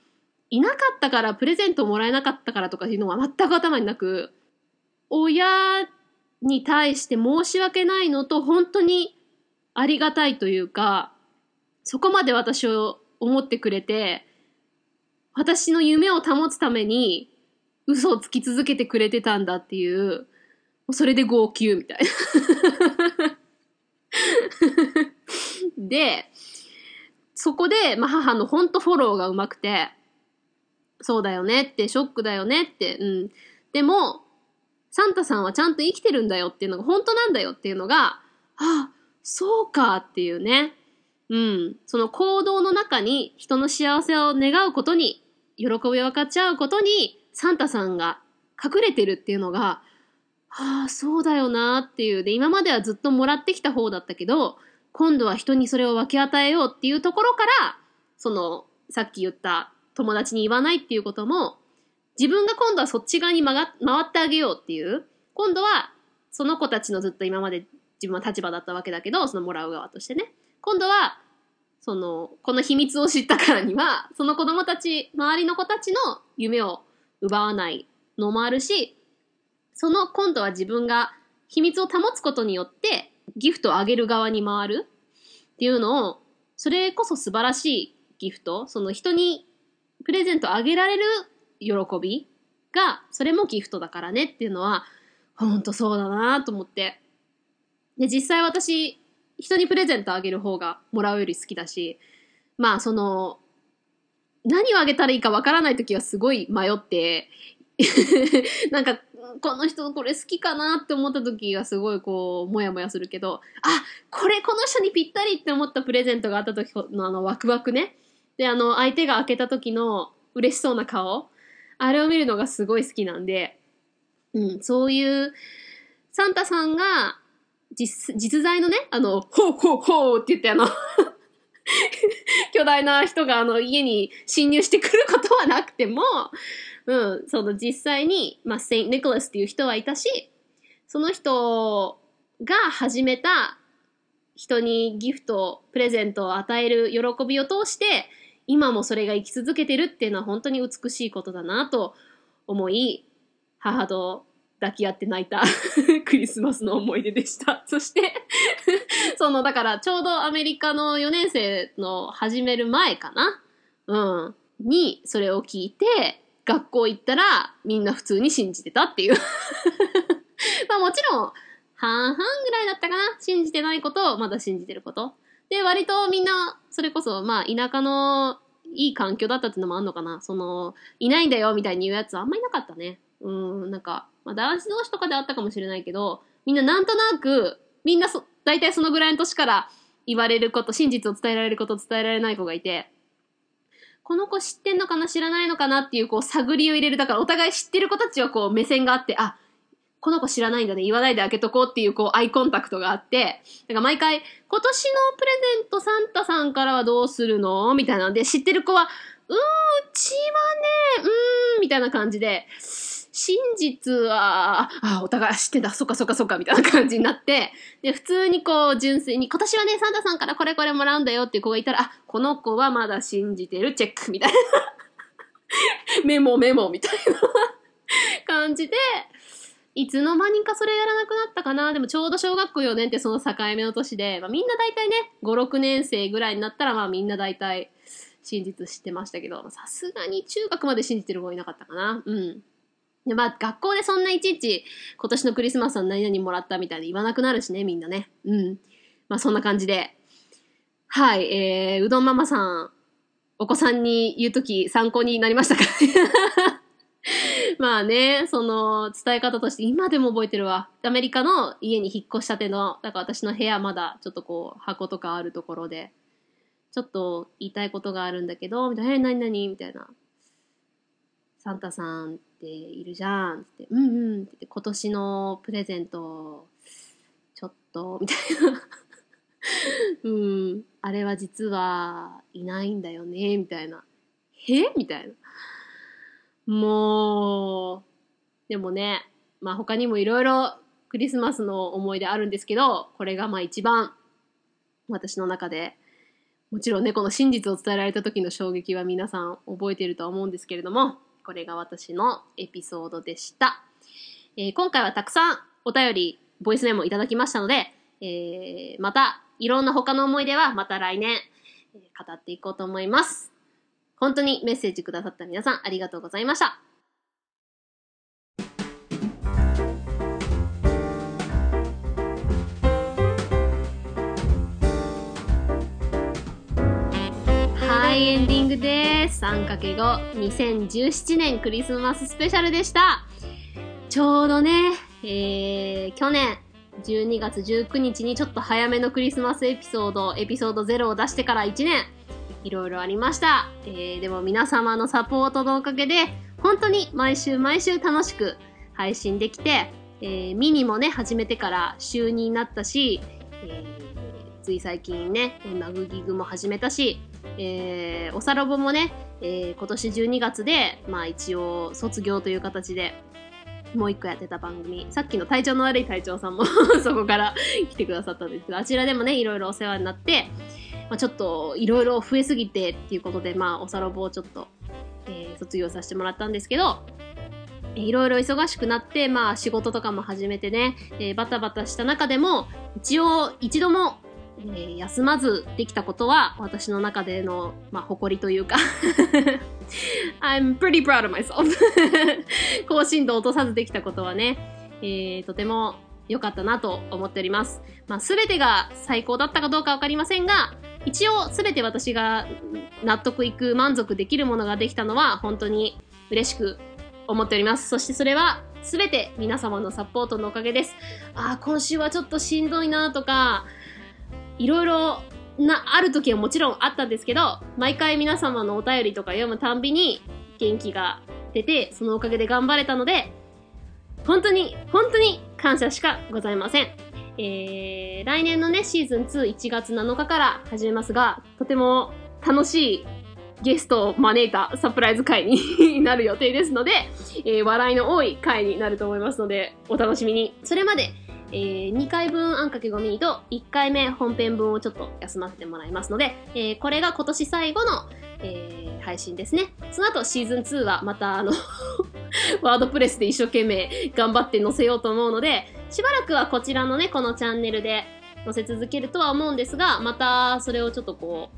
いなかったからプレゼントもらえなかったからとかいうのは全く頭になく、親に対して申し訳ないのと本当にありがたいというか、そこまで私を思ってくれて、私の夢を保つために嘘をつき続けてくれてたんだっていう、それで号泣みたいな。で、そこで、まあ、母の本当フォローがうまくて、そうだよねって、ショックだよねって、うん。でも、サンタさんはちゃんと生きてるんだよっていうのが本当なんだよっていうのが、ああ、そうかっていうね。うん。その行動の中に人の幸せを願うことに、喜びを分かち合うことに、サンタさんが隠れてるっていうのが、ああ、そうだよなっていう。で、今まではずっともらってきた方だったけど、今度は人にそれを分け与えようっていうところから、その、さっき言った友達に言わないっていうことも、自分が今度はそっち側に回ってあげようっていう、今度はその子たちのずっと今まで自分は立場だったわけだけど、そのもらう側としてね。今度は、その、この秘密を知ったからには、その子供たち、周りの子たちの夢を奪わないのもあるし、その今度は自分が秘密を保つことによって、ギフトをあげる側に回るっていうのを、それこそ素晴らしいギフト、その人にプレゼントあげられる喜びが、それもギフトだからねっていうのは、ほんとそうだなと思って。で、実際私、人にプレゼントあげる方がもらうより好きだし、まあその、何をあげたらいいかわからない時はすごい迷って、なんか、この人これ好きかなって思った時がすごいこう、もやもやするけど、あ、これこの人にぴったりって思ったプレゼントがあった時のあのワクワクね。で、あの、相手が開けた時の嬉しそうな顔。あれを見るのがすごい好きなんで、うん、そういう、サンタさんが、実、実在のね、あの、ほうほうほうって言ってあの、巨大な人があの家に侵入してくることはなくても、うん、その実際に、まあ、セイン・ニコラスっていう人はいたし、その人が始めた人にギフト、プレゼントを与える喜びを通して、今もそれが生き続けてるっていうのは本当に美しいことだなと思い、母と抱き合って泣いた クリスマスの思い出でした。そして、その、だからちょうどアメリカの4年生の始める前かな？うん。に、それを聞いて、学校行ったらみんな普通に信じてたっていう。まあもちろん、半々ぐらいだったかな？信じてないことをまだ信じてること。で、割とみんな、それこそ、まあ、田舎のいい環境だったっていうのもあんのかな？その、いないんだよみたいに言うやつあんまいなかったね。うん、なんか、まあ、男子同士とかであったかもしれないけど、みんななんとなく、みんなそ、大体そのぐらいの年から言われること、真実を伝えられること、伝えられない子がいて、この子知ってんのかな知らないのかなっていう、こう、探りを入れる。だから、お互い知ってる子たちは、こう、目線があって、あ、この子知らないんだね。言わないで開けとこうっていう、こう、アイコンタクトがあって、だから毎回、今年のプレゼントサンタさんからはどうするの？みたいなので、知ってる子は、うーん、うちはね、うーん、みたいな感じで、真実は、あ、お互い知ってんだ、そっかそっかそっか、みたいな感じになって、で、普通にこう、純粋に、今年はね、サンタさんからこれこれもらうんだよっていう子がいたら、あ、この子はまだ信じてる、チェック、みたいな。メモメモ、みたいな感じで、いつの間にかそれやらなくなったかな。でもちょうど小学校4年ってその境目の年で、まあ、みんな大体ね、5、6年生ぐらいになったら、まあみんな大体真実知ってましたけど、さすがに中学まで信じてる子いなかったかな。うん。で、まあ学校でそんないちいち今年のクリスマスは何々もらったみたいに言わなくなるしね、みんなね。うん。まあそんな感じで。はい、えー、うどんママさん、お子さんに言うとき参考になりましたか？まあね、その伝え方として今でも覚えてるわ。アメリカの家に引っ越したての、だから私の部屋まだちょっとこう箱とかあるところで、ちょっと言いたいことがあるんだけど、みたいな、え、なになにみたいな。サンタさんっているじゃんって、うんうんって言って、今年のプレゼント、ちょっと、みたいな。うん、あれは実はいないんだよね、みたいな。え？みたいな。もう、でもね、まあ他にもいろいろクリスマスの思い出あるんですけど、これがまあ一番私の中で、もちろんね、この真実を伝えられた時の衝撃は皆さん覚えているとは思うんですけれども、これが私のエピソードでした。えー今回はたくさんお便り、ボイスメモいただきましたので、えーまたいろんな他の思い出はまた来年、えー語っていこうと思います。本当にメッセージくださった皆さんありがとうございました。い、エンディングです。3×5、2017年クリスマススペシャルでした。ちょうどね、えー、去年、12月19日にちょっと早めのクリスマスエピソード、エピソード0を出してから1年、いろいろありました。えー、でも皆様のサポートのおかげで、本当に毎週毎週楽しく配信できて、えー、ミニもね、始めてから週2になったし、えーつい最近ね、マグギグも始めたし、えー、おさらぼもね、えー今年12月で、まあ一応卒業という形で、もう一個やってた番組、さっきの体調の悪い隊長さんも そこから 来てくださったんですけど、あちらでもね、いろいろお世話になって、まあ、ちょっといろいろ増えすぎてっていうことで、まあおさらぼをちょっと、えー卒業させてもらったんですけど、いろいろ忙しくなって、まあ仕事とかも始めてね、えーバタバタした中でも、一応一度も、えー休まずできたことは私の中での、まあ、誇りというか I'm pretty proud of myself 更新度落とさずできたことはね、えーとても良かったなと思っております。まあ、すべてが最高だったかどうかわかりませんが、一応すべて私が納得いく満足できるものができたのは本当に嬉しく思っております。そしてそれはすべて皆様のサポートのおかげです。ああ、今週はちょっとしんどいなとか、いろいろな、ある時はもちろんあったんですけど、毎回皆様のお便りとか読むたんびに元気が出て、そのおかげで頑張れたので、本当に、本当に感謝しかございません。えー、来年のね、シーズン2、1月7日から始めますが、とても楽しいゲストを招いたサプライズ会に なる予定ですので、えー笑いの多い回になると思いますので、お楽しみに。それまで、えー2回分あんかけごミと1回目本編分をちょっと休ませてもらいますので、えーこれが今年最後の、えー配信ですね。その後シーズン2はまたあの、ワードプレスで一生懸命頑張って載せようと思うので、しばらくはこちらのね、このチャンネルで載せ続けるとは思うんですが、またそれをちょっとこ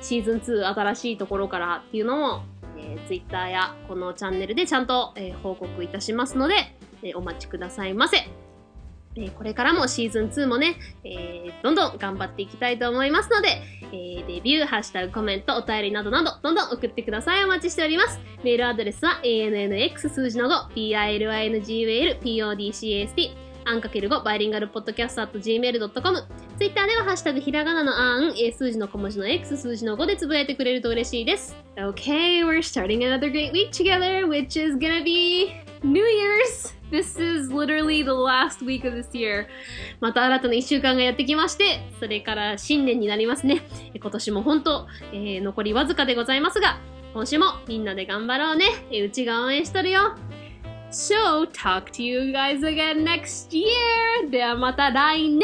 う、シーズン2新しいところからっていうのも、えー、Twitter やこのチャンネルでちゃんと、えー報告いたしますので、えーお待ちくださいませ。えーこれからもシーズン2もね、えーどんどん頑張っていきたいと思いますので、えーデビュー、ハッシュタグ、コメント、お便りなどなど、どんどん送ってください。お待ちしております。メールアドレスは、ANNX 数字の5、PILINGUAL、PODCAST、アンかける5バイリンガルポッドキャスト at gmail.com ツイッターではハッシュタグひらがなのあん、えー数字の小文字の X 数字の5でつぶやいてくれると嬉しいです。Okay, we're starting another great week together, which is gonna be New Year's! This is literally the last week of this year. また新たな1週間がやってきまして、それから新年になりますね。今年も本当、えー残りわずかでございますが、今週もみんなで頑張ろうね。うちが応援しとるよ。So, talk to you guys again next year! ではまた来年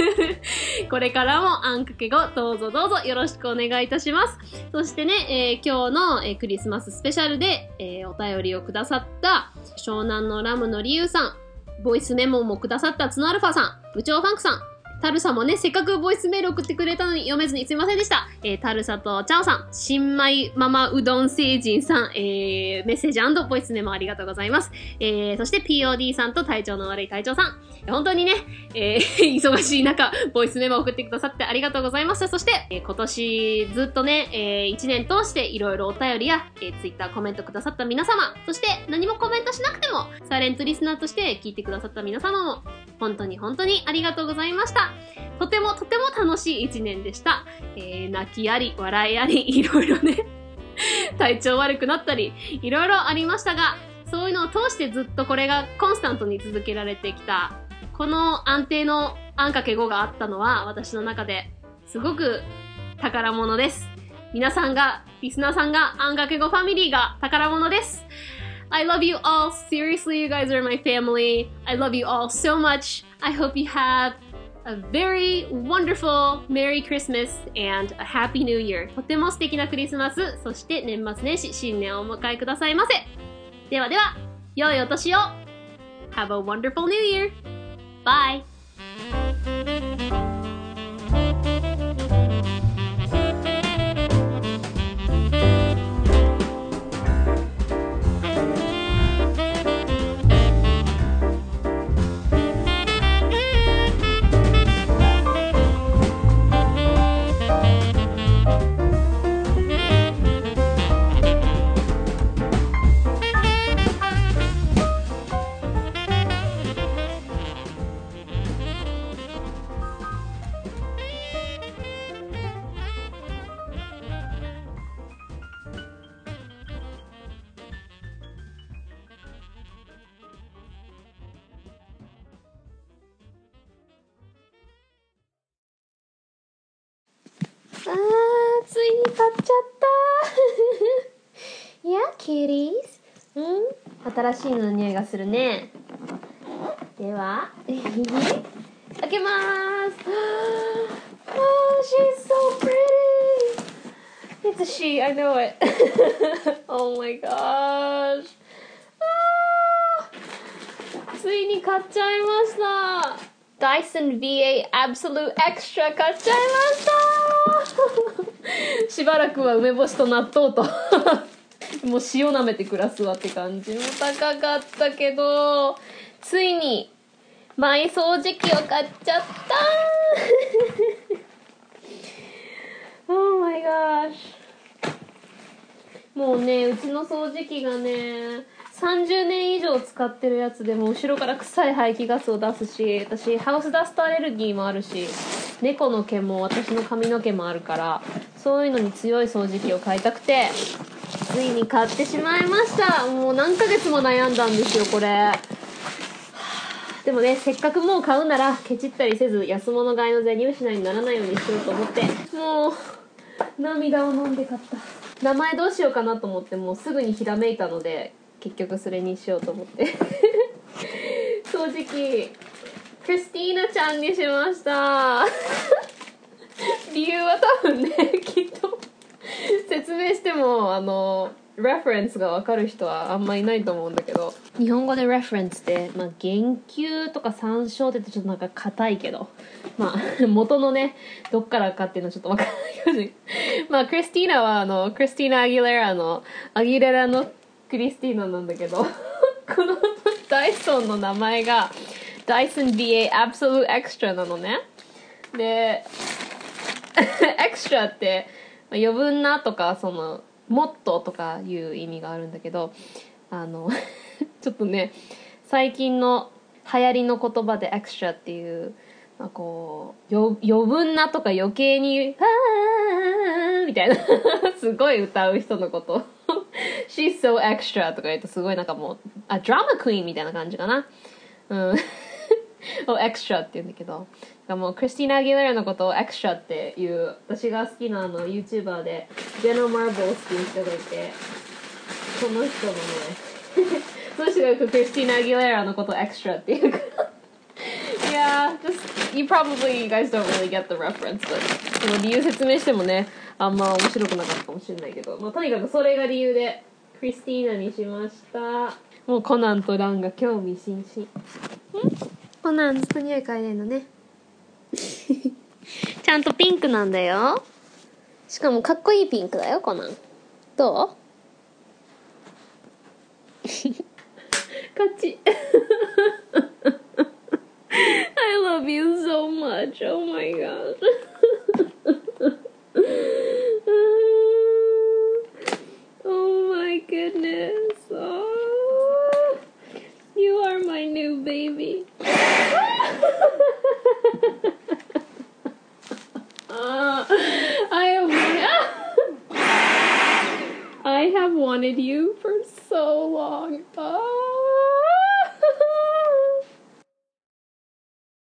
これからもあんかけごどうぞどうぞよろしくお願いいたします。そしてね、えー今日の、えークリスマススペシャルで、えーお便りをくださった湘南のラムのりゆうさん、ボイスメモもくださったツノアルファさん、部長ファンクさん、タルサもね、せっかくボイスメール送ってくれたのに読めずにすいませんでした。えータルサとチャオさん、新米ママうどん星人さん、えーメッセージボイスメモありがとうございます。えーそして POD さんと体調の悪い隊長さん、本当にね、えー 忙しい中、ボイスメモ送ってくださってありがとうございました。そして、えー今年ずっとね、えー1年通していろいろお便りや、えー、Twitter コメントくださった皆様、そして何もコメントしなくても、サイレントリスナーとして聞いてくださった皆様も、本当に本当にありがとうございました。とてもとても楽しい一年でした。えー泣きあり、笑いあり、いろいろね、体調悪くなったり、いろいろありましたが、そういうのを通してずっとこれがコンスタントに続けられてきた、この安定のあんかけ5があったのは、私の中ですごく宝物です。皆さんが、リスナーさんが、あんかけ5ファミリーが宝物です。I love you all. Seriously, you guys are my family. I love you all so much. I hope you have a very wonderful Merry Christmas and a Happy New Year. とても素敵なクリスマス、そして年末年始、新年をお迎えくださいませ。ではでは、良いお年を !Have a wonderful New Year! Bye! 新しいの匂いがするね。では。開けます。ついに買っちゃいました。ダイソン VA Absolute ャ買っちゃいました。しばらくは梅干しと納豆と。もう塩舐めて暮らすわって感じ。も高かったけどついにマイ掃除機を買っちゃった。Oh my gosh もうねうちの掃除機がね30年以上使ってるやつでも後ろから臭い排気ガスを出すし私ハウスダストアレルギーもあるし猫の毛も私の髪の毛もあるからそういうのに強い掃除機を買いたくて。ついに買ってしまいました。もう何ヶ月も悩んだんですよこれ。でもねせっかくもう買うならケチったりせず安物買いの銭失いにならないようにしようと思ってもう涙を飲んで買った。名前どうしようかなと思ってもうすぐにひらめいたので結局それにしようと思って。掃除機クリスティーナちゃんにしました。理由は多分ねきっと。説明してもあの reference が分かる人はあんまいないと思うんだけど。日本語で reference って、まあ、言及とか参照ってちょっとなんか硬いけど。まあ 元のねどっからかっていうのはちょっと分からないかもしれないまあクリスティーナはあのクリスティーナ・アギレラのアギレラのクリスティーナなんだけど。このダイソンの名前が Dyson VA Absolute Extra なのね。で、エクストラって、余分なとか、その、もっととかいう意味があるんだけど、あの、ちょっとね、最近の流行りの言葉でエクストラっていう、まあ、こう、余分なとか余計に、あーみたいな、すごい歌う人のこと。She's so extra とか言うとすごいなんかもう、あ、ドラマクイーンみたいな感じかな。うん。をエクストラって言うんだけど、もうクリスティーナ・アギレラのことをエクストラっていう、私が好きなあの YouTuber で、ジェノ・マーボースっていう人がいて、その人のね、その人がよくクリスティーナ・アギレラのことをエクストラっていうから。Yeah, just you probably you guys don't really get the reference, but でも理由説明してもね、あんま面白くなかったかもしれないけど、まあとにかくそれが理由でクリスティーナにしました。もうコナンとランが興味津々。コナンずっと匂い嗅いでんのね。ちゃんとピンクなんだよ。しかもかっこいいピンクだよ、コナン。どう勝ち。I love you so much. Oh my gosh. oh my goodness. Oh, You are my new baby. uh, I have wanted, I have wanted you for so long. Oh.